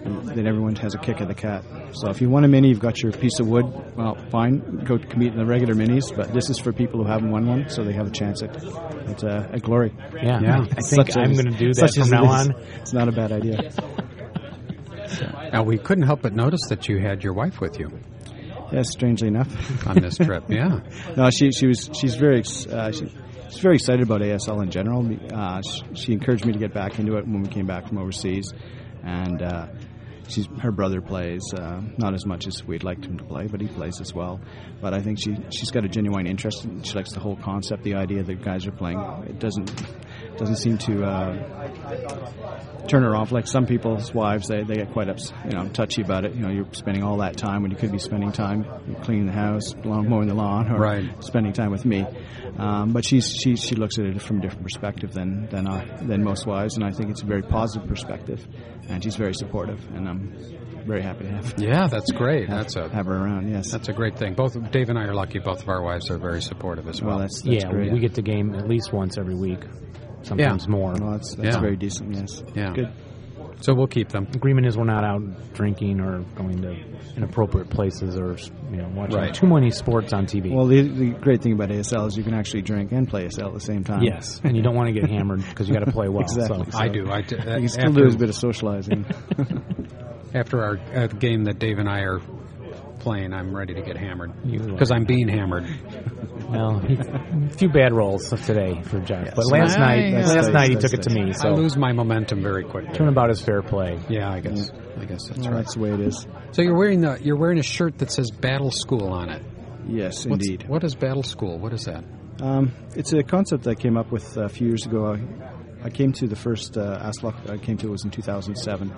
And that everyone has a kick of the cat. So if you want a mini, you've got your piece of wood. Well, fine, go compete in the regular minis. But this is for people who haven't won one, so they have a chance at at, uh, at glory. Yeah, Yeah. I think Such I'm going to do that such from now is. on. It's not a bad idea. Now, we couldn't help but notice that you had your wife with you yes, strangely enough. on this trip. Yeah. no, she she was she's very uh, she, she's very excited about ASL in general. Uh, she, she encouraged me to get back into it when we came back from overseas, and uh, she's her brother plays uh, not as much as we'd like him to play, but he plays as well. But I think she she's got a genuine interest. In, she likes the whole concept, the idea that guys are playing. It doesn't doesn't seem to. Uh, turn her off like some people's wives they, they get quite ups, you know touchy about it you know you're spending all that time when you could be spending time cleaning the house mowing the lawn or Right. spending time with me um, but she's she she looks at it from a different perspective than than I, than most wives and I think it's a very positive perspective and she's very supportive and I'm very happy to have Yeah, that's great. That's a have her around yes that's a great thing. Both Dave and I are lucky. Both of our wives are very supportive as well. well that's, that's yeah, great we get to game at least once every week, sometimes more. well, that's, that's Yeah. very decent yes Yeah. good So we'll keep them. agreement is we're not out drinking or going to inappropriate places or you know watching Right. too many sports on TV. Well, the, the great thing about ASL is you can actually drink and play ASL at the same time. yes, and you don't want to get hammered because you got to play well. Exactly. So. I do. I do. You can still after, do a bit of socializing. after our uh, game that Dave and I are playing, I'm ready to get hammered because I'm being hammered. Well, he- a few bad rolls of today for Jeff, but last I- night, that's last nice, night he took it to me. So I lose my momentum very quickly. turnabout is fair play. Yeah, I guess. I guess that's well, right. that's the way it is. So you're wearing the you're wearing a shirt that says Battle School on it. Yes, What's- indeed. What is Battle School? What is that? Um, it's a concept I came up with a few years ago. I, I came to the first uh, ASLOK I came to was in 2007.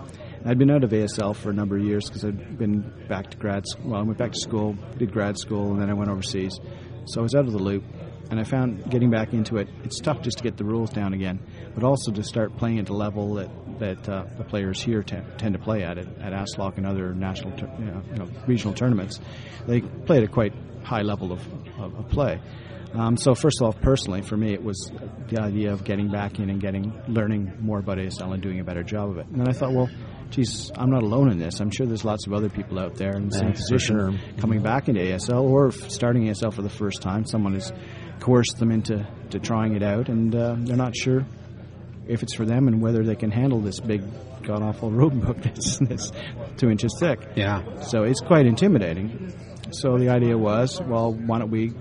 I'd been out of ASL for a number of years because I'd been back to grad school. Well, I went back to school, did grad school, and then I went overseas. So I was out of the loop. And I found getting back into it, it's tough just to get the rules down again, but also to start playing at the level that, that uh, the players here tend, tend to play at, at, at ASLOK and other national, you know, you know, regional tournaments. They play at a quite high level of, of, of play. Um, so first of all, personally, for me, it was the idea of getting back in and getting learning more about ASL and doing a better job of it. And then I thought, well, geez, I'm not alone in this. I'm sure there's lots of other people out there in the same position sure. coming back into ASL or starting ASL for the first time. Someone has coerced them into to trying it out, and uh, they're not sure if it's for them and whether they can handle this big god awful rule book that's, that's two inches thick. Yeah. So it's quite intimidating. So the idea was, well, why don't we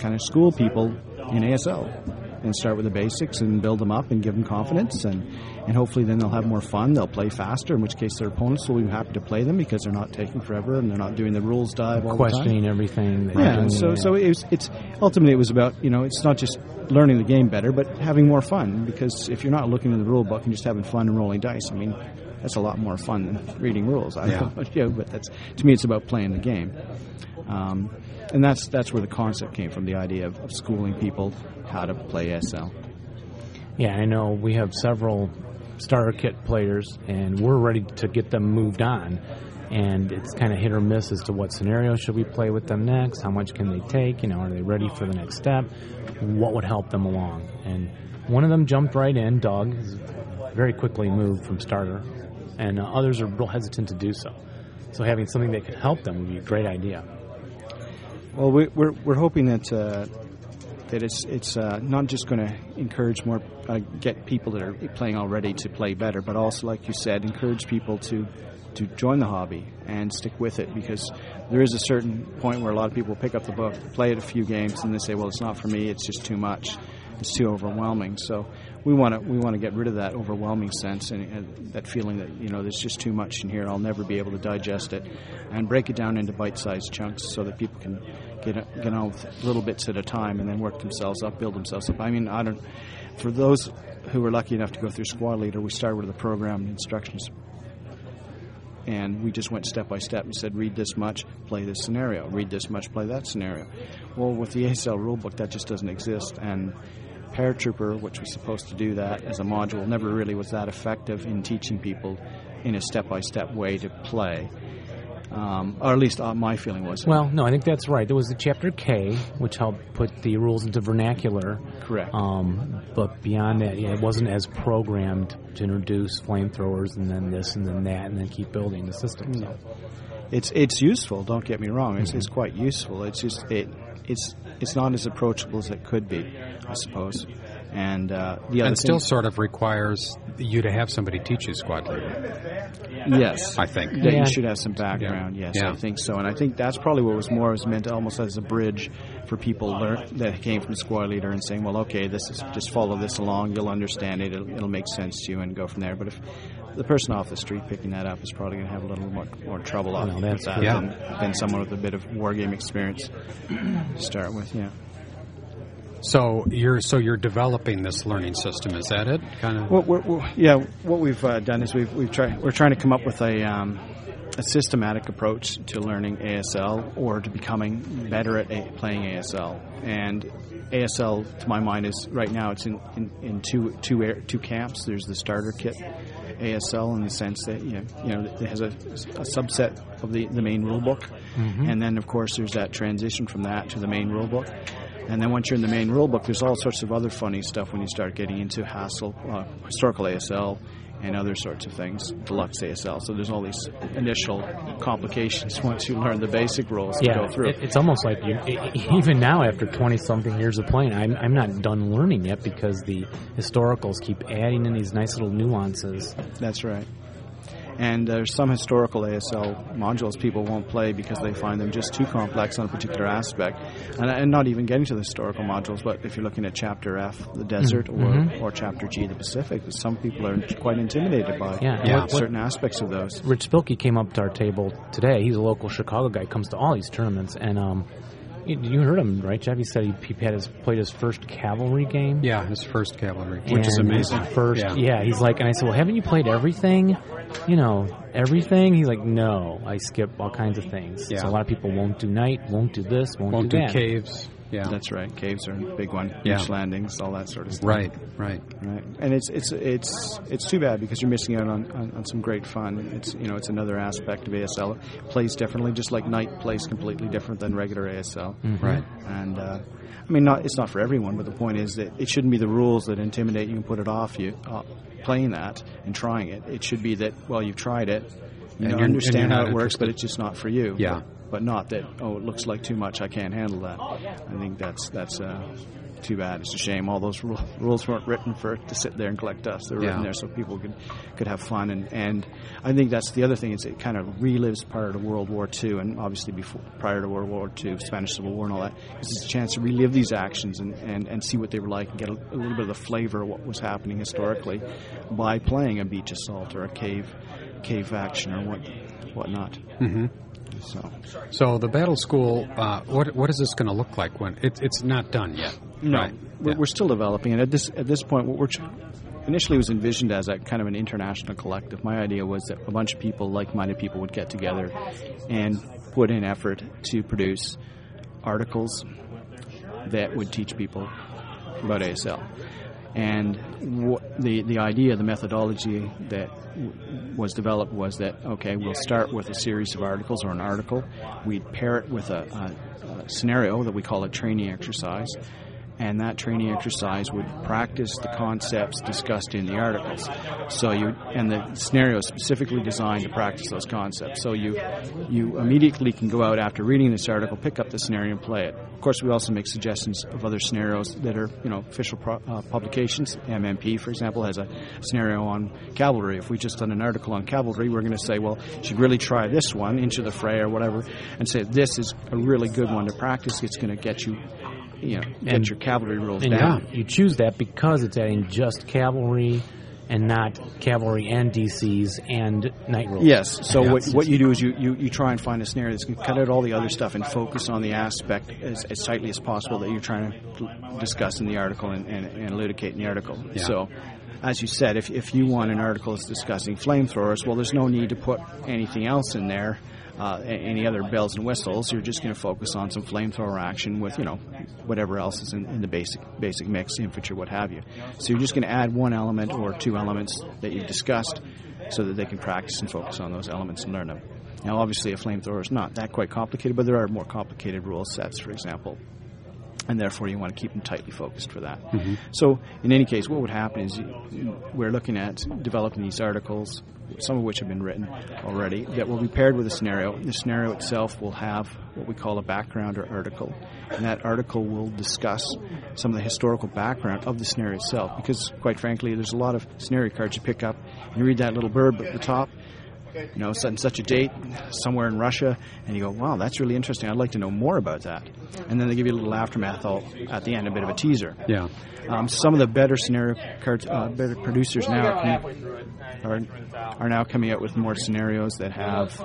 kind of school people in ASL and start with the basics and build them up and give them confidence and, and hopefully then they'll have more fun. They'll play faster, in which case their opponents will be happy to play them because they're not taking forever and they're not doing the rules dive all the time. Questioning everything. That Yeah, doing, so yeah. so it was, it's ultimately it was about you know it's not just learning the game better, but having more fun. Because if you're not looking in the rule book and just having fun and rolling dice, I mean, that's a lot more fun than reading rules. I Yeah. don't know but that's to me, it's about playing the game. Um, and that's that's where the concept came from, the idea of, of schooling people how to play SL. Yeah, I know we have several starter kit players, and we're ready to get them moved on. And it's kind of hit or miss as to what scenario should we play with them next. How much can they take? You know, are they ready for the next step? What would help them along? And one of them jumped right in. Doug very quickly moved from starter, and uh, others are real hesitant to do so. So having something that could help them would be a great idea. Well, we, we're we're hoping that uh, that it's it's uh, not just going to encourage more, uh, get people that are playing already to play better, but also, like you said, encourage people to to join the hobby and stick with it because there is a certain point where a lot of people pick up the book, play it a few games, and they say, "Well, it's not for me. It's just too much. It's too overwhelming." So we want to we want to get rid of that overwhelming sense and, and that feeling that you know there's just too much in here. I'll never be able to digest it, and break it down into bite-sized chunks so that people can get get on with little bits at a time and then work themselves up, build themselves up. I mean, I don't. For those who were lucky enough to go through Squad Leader, we started with a program instructions and we just went step by step and said, read this much, play this scenario. Read this much, play that scenario. Well, with the ASL rulebook, that just doesn't exist. And Paratrooper, which was supposed to do that as a module, never really was that effective in teaching people in a step by step way to play. Um, or at least uh, my feeling was. Well, no, I think that's right. There was the chapter K, which helped put the rules into vernacular. Correct. Um, but beyond that, yeah, it wasn't as programmed to introduce flamethrowers and then this and then that and then keep building the system. So. it's it's useful. Don't get me wrong. It's, it's quite useful. It's just it it's it's not as approachable as it could be, I suppose. And uh, the other And still thing, sort of requires you to have somebody teach you squad leader. yes, I think. that Yeah. you should have some background. Yes, Yeah. I think so. And I think that's probably what was more was meant almost as a bridge for people learn that came from squad leader and saying, well, okay, this is just follow this along. You'll understand it. It'll, it'll make sense to you and go from there. But if the person off the street picking that up is probably going to have a little more, more trouble off Well, with that Yeah. than, than someone with a bit of war game experience to start with. Yeah. So you're so you're developing this learning system. Is that it? Kind of. We're, yeah, what we've uh, done is we've we've tried we're trying to come up with a um, a systematic approach to learning ASL or to becoming better at a, playing ASL. And ASL, to my mind, is right now it's in, in, in two two air, two camps. There's the starter kit ASL in the sense that you know, you know it has a, a subset of the, the main rule book, and then of course there's that transition from that to the main rule book. And then once you're in the main rule book, there's all sorts of other funny stuff when you start getting into HASL, uh, historical ASL, and other sorts of things, deluxe ASL. So there's all these initial complications once you learn the basic rules to Yeah, go through. it, it's almost like you, even now after twenty something years of playing, I'm I'm not done learning yet because the historicals keep adding in these nice little nuances. That's right. And there's some historical ASL modules people won't play because they find them just too complex on a particular aspect. And, and not even getting to the historical modules, but if you're looking at Chapter F, the desert, Mhm. or, or Chapter G, the Pacific, some people are quite intimidated by Yeah, Yeah. What, certain aspects of those. Rich Spilkey came up to our table today. He's a local Chicago guy. Comes to all these tournaments, and um, you, you heard him right, Jeff? He said he, he had his played his first cavalry game. Yeah, his first cavalry, which is amazing. First, yeah. yeah. he's like, and I said, well, haven't you played everything? You know, everything? He's like, no, I skip all kinds of things. Yeah. So a lot of people won't do night, won't do this, won't, Won't do do that. caves. Yeah, That's right. Caves are a big one. Yeah. Beach landings, all that sort of stuff. right, right. Right, and it's it's it's it's too bad because you're missing out on, on, on some great fun. It's you know it's another aspect of ASL. It plays differently, just like Night plays completely different than regular ASL. Right. And uh, I mean, not it's not for everyone, but the point is that it shouldn't be the rules that intimidate you and put it off you uh, playing that and trying it. It should be that well, you've tried it, you And know, understand how it works, but it's just not for you. Yeah. But, but not that oh, it looks like too much. I can't handle that. I think that's that's. Uh, too bad. It's a shame. All those ru- rules weren't written for it to sit there and collect dust. They were Yeah. written there so people could could have fun. And, and I think that's the other thing is it kind of relives part of World War II and obviously before prior to World War II, Spanish Civil War and all that. It's a chance to relive these actions and, and, and see what they were like and get a, a little bit of the flavor of what was happening historically by playing a beach assault or a cave cave action or what whatnot. hmm So So the battle school, uh, what what is this going to look like when it, it's not done yet? No, Right. we're, Yeah. we're still developing, and at this at this point, what we're tr- initially was envisioned as a kind of an international collective. My idea was that a bunch of people, like-minded people, would get together and put in effort to produce articles that would teach people about ASL. And wh- the the idea, the methodology that w- was developed was that okay, we'll start with a series of articles or an article. We'd pair it with a, a, a scenario that we call a training exercise, and that training exercise would practice the concepts discussed in the articles. So you and the scenario is specifically designed to practice those concepts. So you you immediately can go out after reading this article, pick up the scenario and play it. Of course, we also make suggestions of other scenarios that are you know official pro, uh, publications. MMP, for example, has a scenario on cavalry. If we just done an article on cavalry, we're going to say, well, you should really try this one, Into the Fray or whatever, and say this is a really good one to practice. It's going to get you you know, get And- your cavalry rules And down. you, you choose that because it's adding just cavalry and not cavalry and DCs and night rules. Yes. So what, what you do is you, you, you try and find a scenario that's going to cut out all the other stuff and focus on the aspect as, as tightly as possible that you're trying to discuss in the article and, and, and elucidate in the article. Yeah. So, as you said, if, if you want an article that's discussing flamethrowers, well, there's no need to put anything else in there. Uh, any other bells and whistles? You're just going to focus on some flamethrower action with, you know, whatever else is in, in the basic basic mix, infantry, what have you. So you're just going to add one element or two elements that you've discussed, so that they can practice and focus on those elements and learn them. Now, obviously, a flamethrower is not that quite complicated, but there are more complicated rule sets, for example, and therefore you want to keep them tightly focused for that. So, in any case, what would happen is you, we're looking at developing these articles, some of which have been written already, that will be paired with a scenario. The scenario itself will have what we call a background or article, and that article will discuss some of the historical background of the scenario itself. Because, quite frankly, there's a lot of scenario cards you pick up, and you read that little blurb at the top, you know, such and such a date somewhere in Russia, and you go, wow, that's really interesting. I'd like to know more about that. And then they give you a little aftermath all at the end, a bit of a teaser. Yeah. Um, some of the better scenario cards, uh, better producers now are, are now coming out with more scenarios that have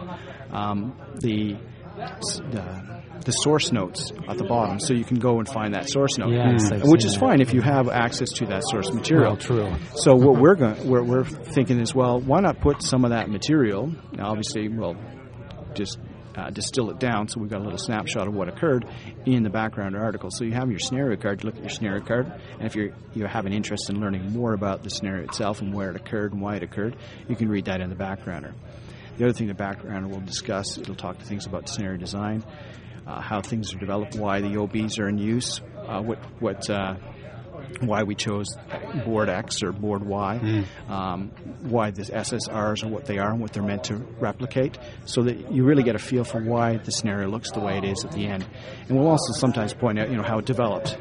um, the, the the source notes at the bottom, so you can go and find that source note, I've which is that. fine if you have access to that source material. Well, true. So what we're going, we're, we're thinking is, well, why not put some of that material? Now, obviously, we'll just uh, distill it down, so we've got a little snapshot of what occurred in the background article. So you have your scenario card. You look at your scenario card, and if you you have an interest in learning more about the scenario itself and where it occurred and why it occurred, you can read that in the backgrounder. The other thing the backgrounder will discuss, it'll talk to things about scenario design, uh, how things are developed, why the OBs are in use, uh, what what uh, why we chose board X or board Y, um, why the SSRs are what they are and what they're meant to replicate, so that you really get a feel for why the scenario looks the way it is at the end. And we'll also sometimes point out, you know, how it developed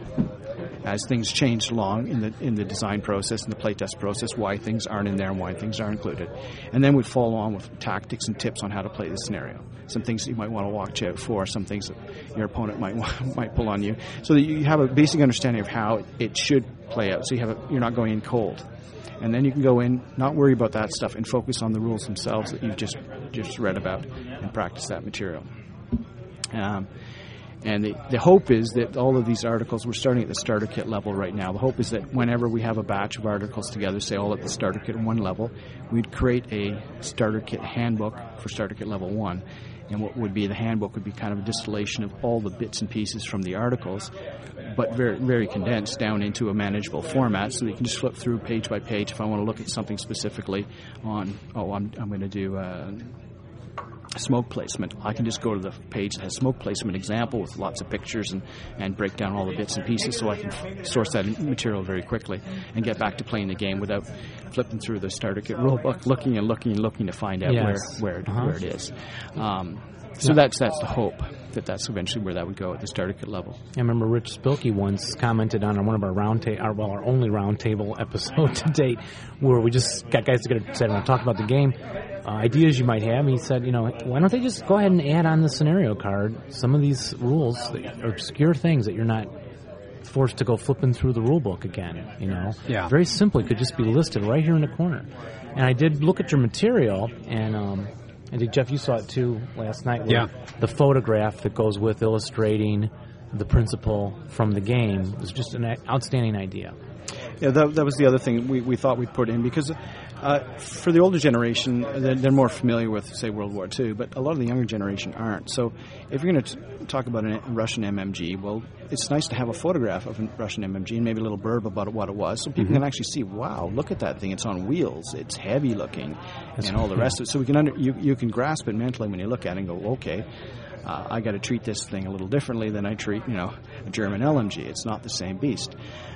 as things changed along in the in the design process and the playtest process, why things aren't in there and why things are included, and then we'd follow on with tactics and tips on how to play the scenario. Some things you might want to watch out for, some things that your opponent might might pull on you, so that you have a basic understanding of how it should play out. So you have a, you're not going in cold, and then you can go in, not worry about that stuff, and focus on the rules themselves that you've just just read about and practice that material. Um, and the, the hope is that all of these articles, we're starting at the starter kit level right now. The hope is that whenever we have a batch of articles together, say all at the starter kit one level, we'd create a starter kit handbook for starter kit level one. And what would be the handbook would be kind of a distillation of all the bits and pieces from the articles, but very very condensed down into a manageable format, so that you can just flip through page by page. If I want to look at something specifically on, oh, I'm I'm going to do. Uh, smoke placement. I can just go to the page that has smoke placement example with lots of pictures and, and break down all the bits and pieces so I can f- source that material very quickly and get back to playing the game without flipping through the starter kit rulebook, looking and looking and looking to find out Yes. where, where, Uh-huh. where it is. Um, so that's that's the hope that that's eventually where that would go at the starter kit level. I remember Rich Spilkey once commented on one of our round table, our, well, our only round table episode to date, where we just got guys together and said, "Want to talk about the game, uh, ideas you might have." He said, "You know, why don't they just go ahead and add on the scenario card some of these rules, that are obscure things that you're not." Forced to go flipping through the rule book again, you know. Yeah. Very simply, could just be listed right here in the corner. And I did look at your material, and um, I think Jeff, you saw it too last night. Yeah. The photograph that goes with illustrating the principle from the game was just an outstanding idea. Yeah, that, that was the other thing we, we thought we'd put in because uh, for the older generation, they're, they're more familiar with, say, World War II, but a lot of the younger generation aren't. So if you're going to talk about a Russian MMG, well, it's nice to have a photograph of a Russian MMG and maybe a little blurb about what it was so people can actually see, wow, look at that thing. It's on wheels. It's heavy looking and all the rest of it. So we can under, you, you can grasp it mentally when you look at it and go, okay, uh, I got to treat this thing a little differently than I treat, you know, a German LMG. It's not the same beast.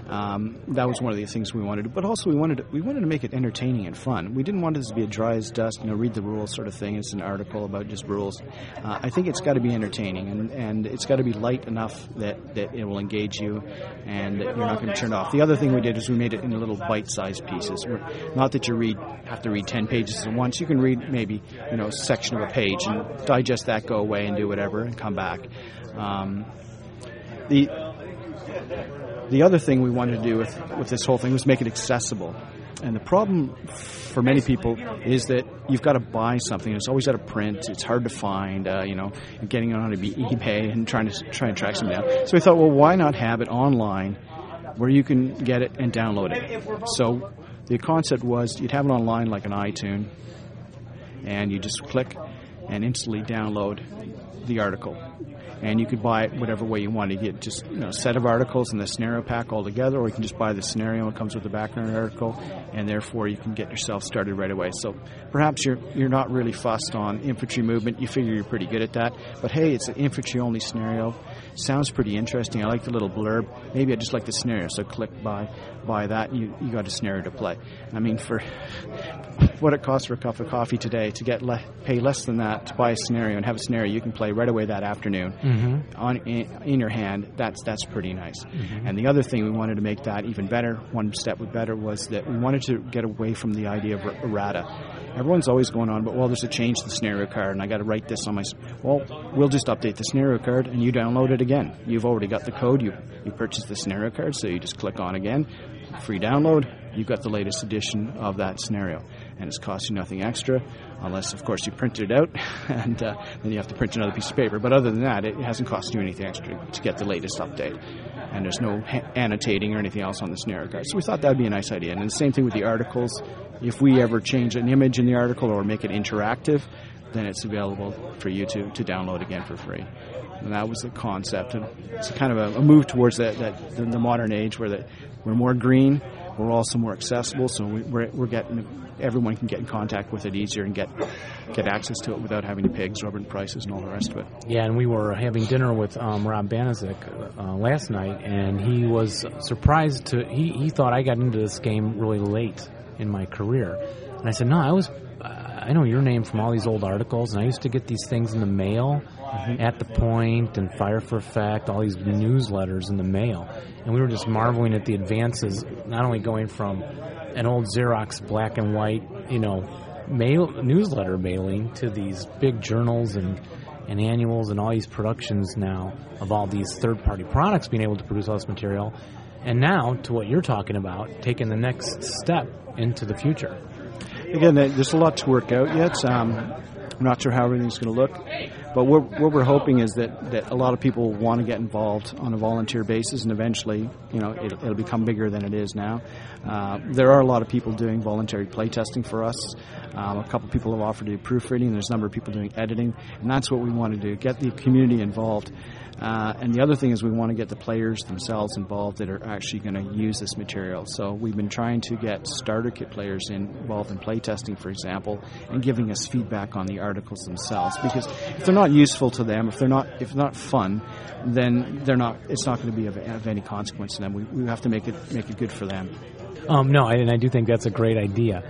Um, that was one of the things we wanted to, but also we wanted to, we wanted to make it entertaining and fun. We didn't want this to be a dry as dust, you know, read the rules sort of thing. It's an article about just rules. Uh, I think it's got to be entertaining and, and it's got to be light enough that, that it will engage you and that you're not going to turn it off. The other thing we did is we made it in little bite-sized pieces. We're, not that you read have to read ten pages at once. You can read maybe you know a section of a page and digest that, go away, and do whatever, and come back. Um, the the other thing we wanted to do with, with this whole thing was make it accessible. And the problem for many people is that you've got to buy something. It's always out of print. It's hard to find. Uh, you know, getting it on eBay and trying to try and track something down. So we thought, well, why not have it online, where you can get it and download it? So the concept was you'd have it online like an iTunes, and you just click and instantly download the article. And you could buy it whatever way you want. You get just you know, a set of articles in the scenario pack all together, or you can just buy the scenario. It comes with the background article, and therefore you can get yourself started right away. So perhaps you're you're not really fussed on infantry movement. You figure you're pretty good at that. But hey, it's an infantry only scenario. Sounds pretty interesting. I like the little blurb. Maybe I just like the scenario. So click buy buy that. You you got a scenario to play. I mean for what it costs for a cup of coffee today to get le- pay less than that to buy a scenario and have a scenario you can play right away that afternoon on in, in your hand. That's that's pretty nice. And the other thing we wanted to make that even better, one step better, was that we wanted to get away from the idea of er- errata. Everyone's always going on, but well, there's a change to the scenario card, and I got to write this on my. Well, we'll just update the scenario card, and you download it again. You've already got the code. You you purchased the scenario card, so you just click on again, free download. You've got the latest edition of that scenario, and it's cost you nothing extra, unless of course you printed it out, and uh, then you have to print another piece of paper. But other than that, it hasn't cost you anything extra to get the latest update, and there's no ha- annotating or anything else on the scenario card. So we thought that'd be a nice idea. And the same thing with the articles. If we ever change an image in the article or make it interactive, then it's available for you to, to download again for free. And that was the concept. And it's kind of a, a move towards that, that the, the modern age where the, we're more green, we're also more accessible, so we, we're, we're getting everyone can get in contact with it easier and get get access to it without having to pay exorbitant prices and all the rest of it. Yeah, and we were having dinner with um, Rob Banazik uh, last night, and he was surprised to he, he thought I got into this game really late in my career, and I said, no, I was. I know your name from all these old articles, and I used to get these things in the mail mm-hmm. at the Point and Fire for Effect, all these newsletters in the mail, and we were just marveling at the advances, not only going from an old Xerox black and white, you know, mail newsletter mailing to these big journals and and annuals and all these productions now of all these third party products being able to produce all this material, and now to what you're talking about, taking the next step into the future. Again, there's a lot to work out yet. Um, I'm not sure how everything's going to look, but what, what we're hoping is that, that a lot of people want to get involved on a volunteer basis, and eventually, you know, it, will become bigger than it is now. Uh, there are a lot of people doing voluntary playtesting for us. Um, a couple people have offered to do proofreading. There's a number of people doing editing, and that's what we want to do: get the community involved. Uh, and the other thing is we want to get the players themselves involved that are actually going to use this material. So we've been trying to get starter kit players involved in playtesting, for example, and giving us feedback on the articles themselves. Because if they're not useful to them, if they're not if they're not fun, then they're not. It's not going to be of, of any consequence to them. We, we have to make it make it good for them. Um, no, and I do think that's a great idea.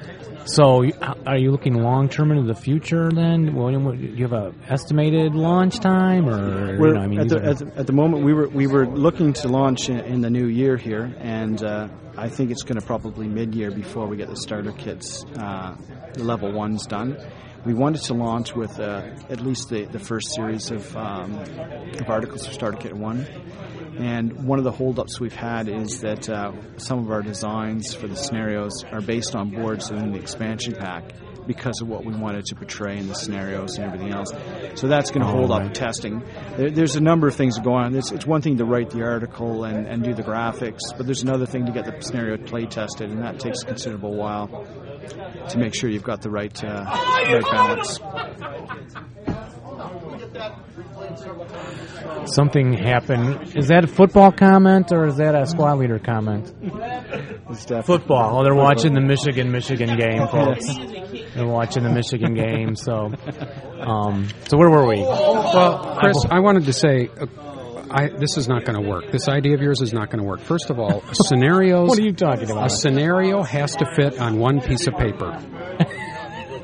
So, are you looking long term into the future? Then, well, do you have a estimated launch time, or you know, I mean, at the, at, the, at the, moment we were we were looking to launch in, in the new year here, and uh, I think it's going to probably mid year before we get the starter kits, uh, level ones done. We wanted to launch with uh, at least the, the first series of, um, of articles for Starter Kit One and one of the holdups we've had is that uh, some of our designs for the scenarios are based on boards in the expansion pack because of what we wanted to portray in the scenarios and everything else. So that's going to hold up testing. There, there's a number of things going on. It's, it's, one thing to write the article and, and do the graphics, but there's another thing to get the scenario play tested, and that takes a considerable while to make sure you've got the right, uh, right balance. Something happened. Is that a football comment or is that a squad leader comment? Football. Oh, they're watching the Michigan Michigan game, folks. They're watching the Michigan game. So, um, so where were we? Well, Chris, I wanted to say. Uh, I, this is not going to work. This idea of yours is not going to work. First of all, scenarios. what are you talking about? A scenario has to fit on one piece of paper.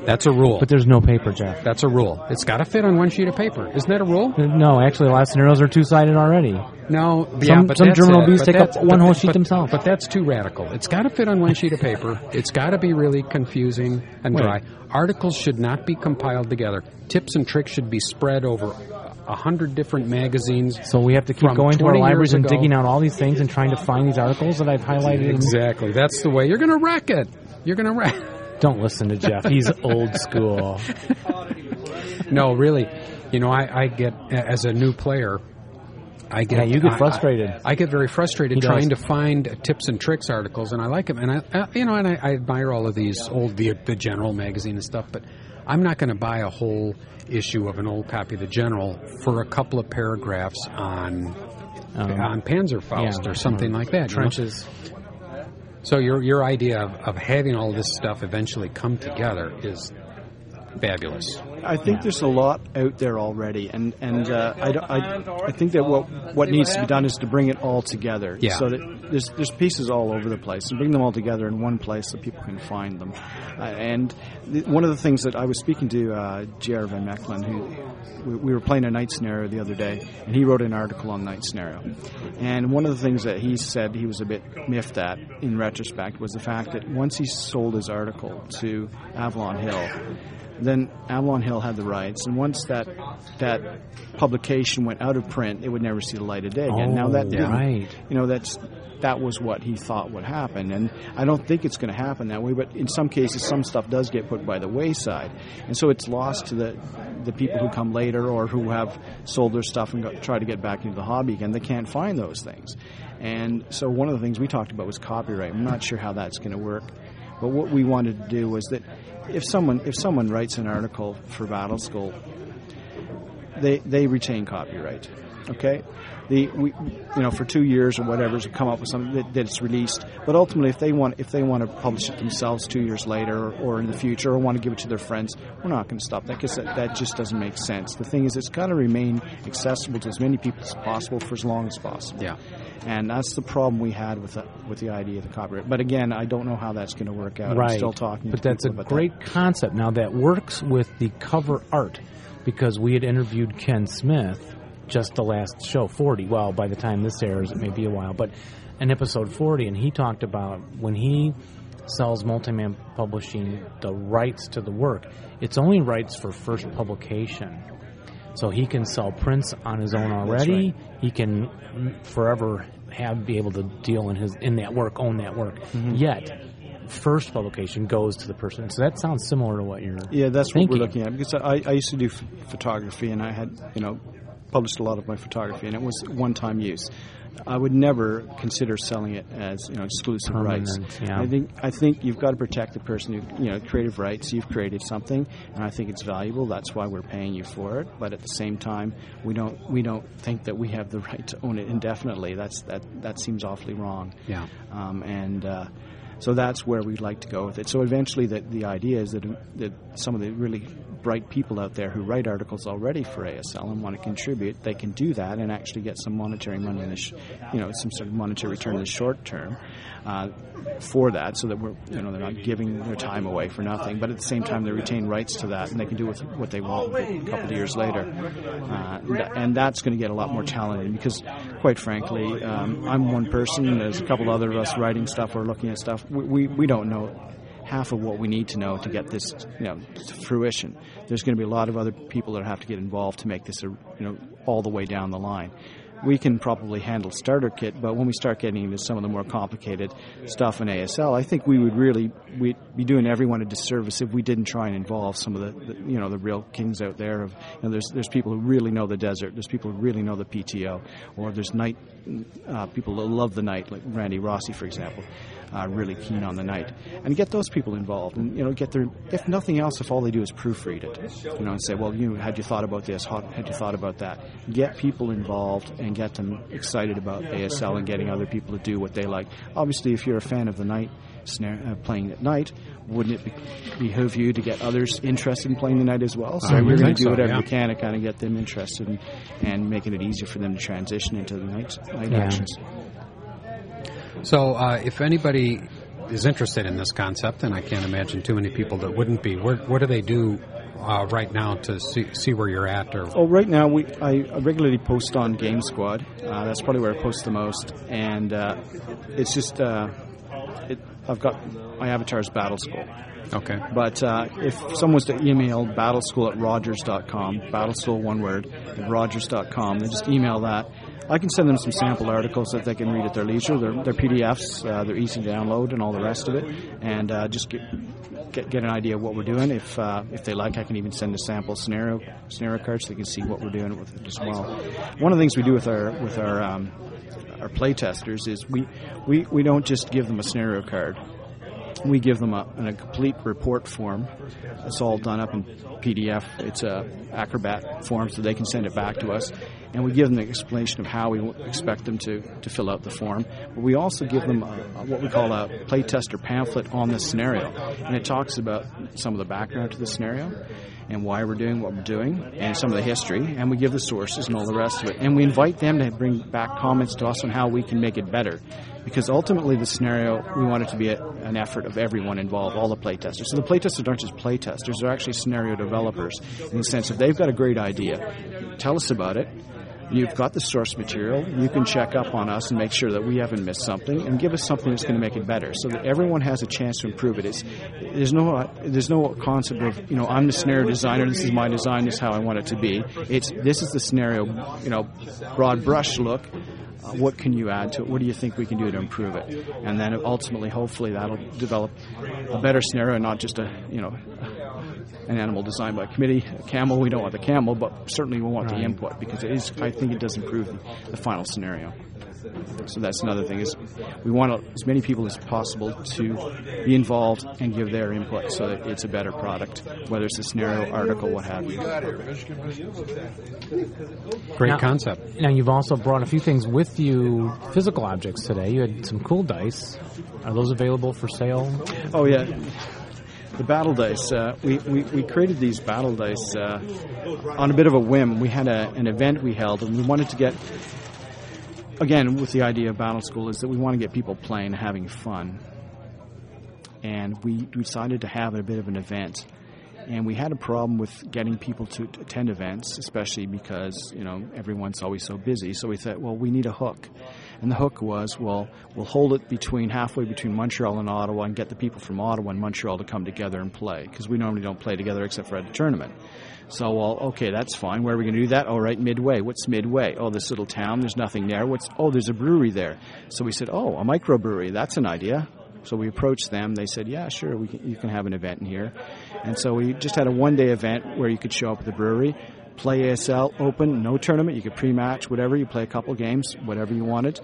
That's a rule. But there's no paper, Jeff. That's a rule. It's got to fit on one sheet of paper. Isn't that a rule? No, actually, a lot of scenarios are two sided already. No, some, yeah, but some German bees take up one whole sheet but, themselves. But that's too radical. It's got to fit on one sheet of paper. It's got to be really confusing and Wait. dry. Articles should not be compiled together. Tips and tricks should be spread over a hundred different magazines. So we have to keep going to our libraries and digging out all these things and trying to find these articles that I've highlighted. Exactly. That's the way. You're going to wreck it. You're going to wreck. Don't listen to Jeff. He's old school. No, really. You know, I, I get as a new player. I get Yeah, you get frustrated. I, I get very frustrated He does. trying to find tips and tricks articles, and I like them. And I, uh, you know, and I, I admire all of these old the, the General magazine and stuff. But I'm not going to buy a whole issue of an old copy of the General for a couple of paragraphs on Um, on Panzerfaust yeah, or something like that. you know? Trenches. So your your idea of, of having all this stuff eventually come together is fabulous. I think there's a lot out there already, and and uh, I, I, I think that what what needs to be done is to bring it all together. Yeah. So that there's there's pieces all over the place, and bring them all together in one place so people can find them. Uh, and the, one of the things that I was speaking to uh, J.R. Van Mechelen, who we, we were playing a night scenario the other day, and he wrote an article on night scenario. And one of the things that he said he was a bit miffed at in retrospect was the fact that once he sold his article to Avalon Hill then Avalon Hill had the rights, and once that that publication went out of print, it would never see the light of day again. now that Oh, right. you know that's that was what he thought would happen, and I don't think it's going to happen that way. But in some cases, some stuff does get put by the wayside, and so it's lost to the the people who come later or who have sold their stuff and got, try to get back into the hobby again. They can't find those things, and so one of the things we talked about was copyright. I'm not sure how that's going to work. But what we wanted to do was that if someone if someone writes an article for Battle School, they they retain copyright. Okay, the we you know for two years or whatever to come up with something that, it's released. But ultimately, if they want if they want to publish it themselves two years later or, or in the future or want to give it to their friends, we're not going to stop that because that, that just doesn't make sense. The thing is, it's got to remain accessible to as many people as possible for as long as possible. Yeah. And that's the problem we had with the, with the idea of the copyright. But again, I don't know how that's going to work out. right. I'm still talking. But that's a great concept. Now that works with the cover art because we had interviewed Ken Smith just the last show 40. Well, by the time this airs, it may be a while, but in episode 40, and he talked about when he sells Multiman Publishing the rights to the work, it's only rights for first publication. So he can sell prints on his own already. He can forever have be able to deal in his in that work, own that work. Mm-hmm. Yet, first publication goes to the person. So that sounds similar to what you're. Yeah, that's thinking. what we're looking at. Because I, I used to do f- photography, and I had you know published a lot of my photography, and it was one-time use. I would never consider selling it as you know exclusive rights. Yeah. I think I think you've got to protect the person who you know creative rights. You've created something, and I think it's valuable. That's why we're paying you for it. But at the same time, we don't we don't think that we have the right to own it indefinitely. That's that that seems awfully wrong. Yeah. Um, and uh, so that's where we'd like to go with it. So eventually, the, the idea is that, that some of the really bright people out there who write articles already for ASL and want to contribute, they can do that and actually get some monetary money in the, sh- you know, some sort of monetary return in the short term uh, for that, so that we're, you know, they're not giving their time away for nothing. But at the same time, they retain rights to that, and they can do with what they want a couple of years later. Uh, and- and that's going to get a lot more challenging because, quite frankly, um, I'm one person. There's a couple other of us writing stuff or looking at stuff. We, we, we don't know half of what we need to know to get this, you know, to fruition. There's going to be a lot of other people that have to get involved to make this, a, you know, all the way down the line. We can probably handle starter kit, but when we start getting into some of the more complicated stuff in ASL, I think we would really we'd be doing everyone a disservice if we didn't try and involve some of the, the you know the real kings out there. Of you know, there's there's people who really know the desert. There's people who really know the PTO, or there's night uh, people that love the night, like Randy Rossi, for example uh, really keen on the night, and get those people involved, and you know, get their if nothing else, if all they do is proofread it, you know, and say, well, you had you thought about this, had you thought about that? Get people involved and get them excited about ASL and getting other people to do what they like. Obviously, if you're a fan of the night snare uh, playing at night, wouldn't it be, behoove you to get others interested in playing the night as well? So we're going to do so, whatever yeah. we can to kind of get them interested and, and making it easier for them to transition into the night, night Yeah. actions. So, uh, if anybody is interested in this concept, and I can't imagine too many people that wouldn't be, where, what do they do uh, right now to see, see where you're at? Or Oh, right now we I regularly post on Game Squad. Uh, that's probably where I post the most, and uh, it's just uh, it, I've got my avatar's Battle School. okay, But uh, if someone was to email battleschool at rogers.com, battleschool one word, at rogers.com, then just email that. I can send them some sample articles that they can read at their leisure. They're, they're PDFs, uh, they're easy to download, and all the rest of it. And uh, just get, get get an idea of what we're doing. If uh, if they like, I can even send a sample scenario scenario card so they can see what we're doing with it as well. One of the things we do with our with our um, our play testers is we, we, we don't just give them a scenario card we give them a, a complete report form. It's all done up in PDF. It's a Acrobat form, so they can send it back to us, and we give them an explanation of how we expect them to, to fill out the form. But we also give them a, what we call a playtester pamphlet on the scenario, and it talks about some of the background to the scenario and why we're doing what we're doing, and some of the history, and we give the sources and all the rest of it. And we invite them to bring back comments to us on how we can make it better. Because ultimately, the scenario, we want it to be a, an effort of everyone involved, all the playtesters. So the playtesters aren't just playtesters, they're actually scenario developers in the sense if they've got a great idea, tell us about it. You've got the source material. You can check up on us and make sure that we haven't missed something, and give us something that's going to make it better, so that everyone has a chance to improve it. It's, there's no uh, there's no concept of you know I'm the scenario designer. This is my design. This is how I want it to be. It's this is the scenario. You know, broad brush look. Uh, what can you add to it? What do you think we can do to improve it? And then ultimately, hopefully, that'll develop a better scenario, and not just a you know an animal designed by a committee. A camel, we don't want the camel, but certainly we want the input because it is. I think it does improve the, the final scenario. So that's another thing is we want as many people as possible to be involved and give their input so that it's a better product, whether it's a scenario, article, what have you. Great Now- concept. Now you've also brought a few things with you, physical objects today. You had some cool dice. Are those available for sale? Oh yeah, the battle dice. Uh, we, we we created these battle dice uh, on a bit of a whim. We had a, an event we held, and we wanted to get again with the idea of battle school is that we want to get people playing, and having fun, and we decided to have a bit of an event. And we had a problem with getting people to to attend events, especially because you know everyone's always so busy. So we thought, well, we need a hook. And the hook was, well, we'll hold it between halfway between Montreal and Ottawa and get the people from Ottawa and Montreal to come together and play because we normally don't play together except for at a tournament. So, well, okay, that's fine. Where are we going to do that? All right, Midway. What's Midway? Oh, this little town. There's nothing there. What's? Oh, there's a brewery there. So we said, oh, a microbrewery. That's an idea. So we approached them. They said, yeah, sure, we can, you can have an event in here. And so we just had a one-day event where you could show up at the brewery, play ASL open, no tournament. You could pre-match, whatever. You play a couple games, whatever you wanted.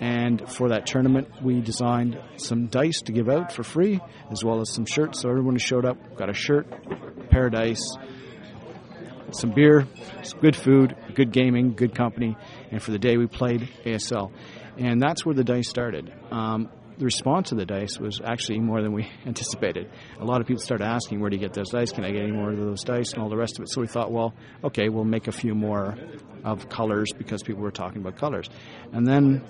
And for that tournament, we designed some dice to give out for free, as well as some shirts. So everyone who showed up got a shirt, pair of dice, some beer, good food, good gaming, good company. And for the day, we played ASL. And that's where the dice started. Um, the response to the dice was actually more than we anticipated. A lot of people started asking, where do you get those dice? Can I get any more of those dice? And all the rest of it. So we thought, well, okay, we'll make a few more of colors because people were talking about colors. And then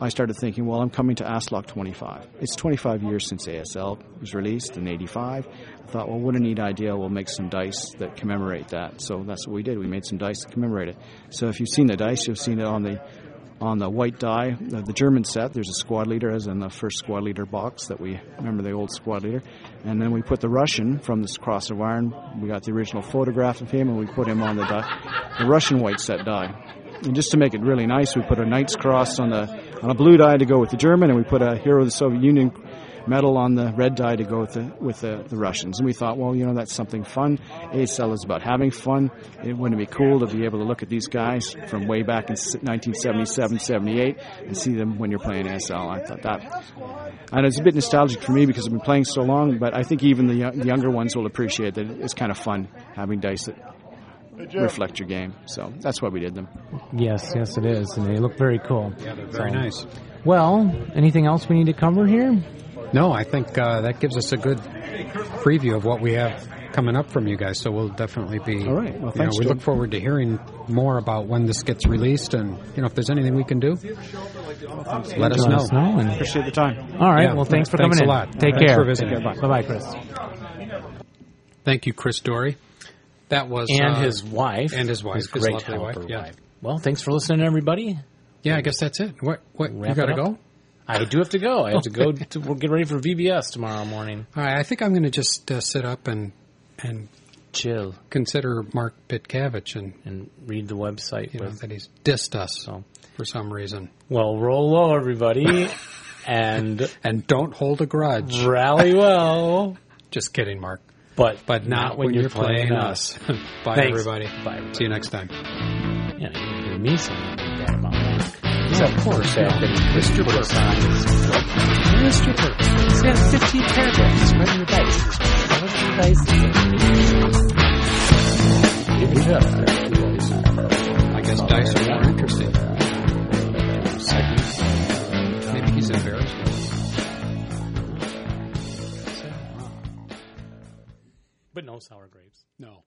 I started thinking, well, I'm coming to ASLOK 25. It's 25 years since ASL was released in 85. I thought, well, what a neat idea. We'll make some dice that commemorate that. So that's what we did. We made some dice to commemorate it. So if you've seen the dice, you've seen it on the on the white die, the, the German set. There's a squad leader, as in the first squad leader box that we remember the old squad leader. And then we put the Russian from this Cross of Iron. We got the original photograph of him, and we put him on the die, the Russian white set die. And just to make it really nice, we put a Knight's Cross on the on a blue die to go with the German, and we put a Hero of the Soviet Union medal on the red die to go with the with the, the Russians. And we thought, well, you know, that's something fun. ASL is about having fun. It wouldn't it be cool to be able to look at these guys from way back in 1977, 78, and see them when you're playing ASL. I thought that, and it's a bit nostalgic for me because I've been playing so long. But I think even the, yo- the younger ones will appreciate that it's kind of fun having dice that reflect your game. So that's why we did them. Yes, yes, it is, and they look very cool. Yeah, they're very So- nice. Well, anything else we need to cover here? No, I think uh, that gives us a good preview of what we have coming up from you guys. So we'll definitely be. All right. Well, you know, thanks, we Jim. look forward to hearing more about when this gets released, and you know if there's anything we can do, let us Let know. us know. And, Appreciate the time. all right. Yeah, well, thanks for thanks coming a in. lot. Take Thanks care. for visiting. Bye bye, Chris. Thank you, Chris Doary. That was And uh, his wife. and his wife, his great lovely wife, yeah. wife. Well, thanks for listening, everybody. Yeah, I guess that's it. What? What? Wrap you got to go. I do have to go. I have to go to we'll get ready for VBS tomorrow morning. All right. I think I'm going to just uh, sit up and and Chill consider Mark Pitcavage and and read the website. you know that he's dissed us so, for some reason. well, roll low, everybody, and And don't hold a grudge. rally well. Just kidding, Mark. But But not, when, you're playing, us. Bye, Thanks. everybody. Bye. See you next time. Yeah, you can hear me saying that about Mark. No, of course. That no. Mr. Burke. Mr. Burke. He's got 15 paragraphs. Spread your dice. Spread your dice. Good job. I guess dice are more interesting. But no sour grapes. No.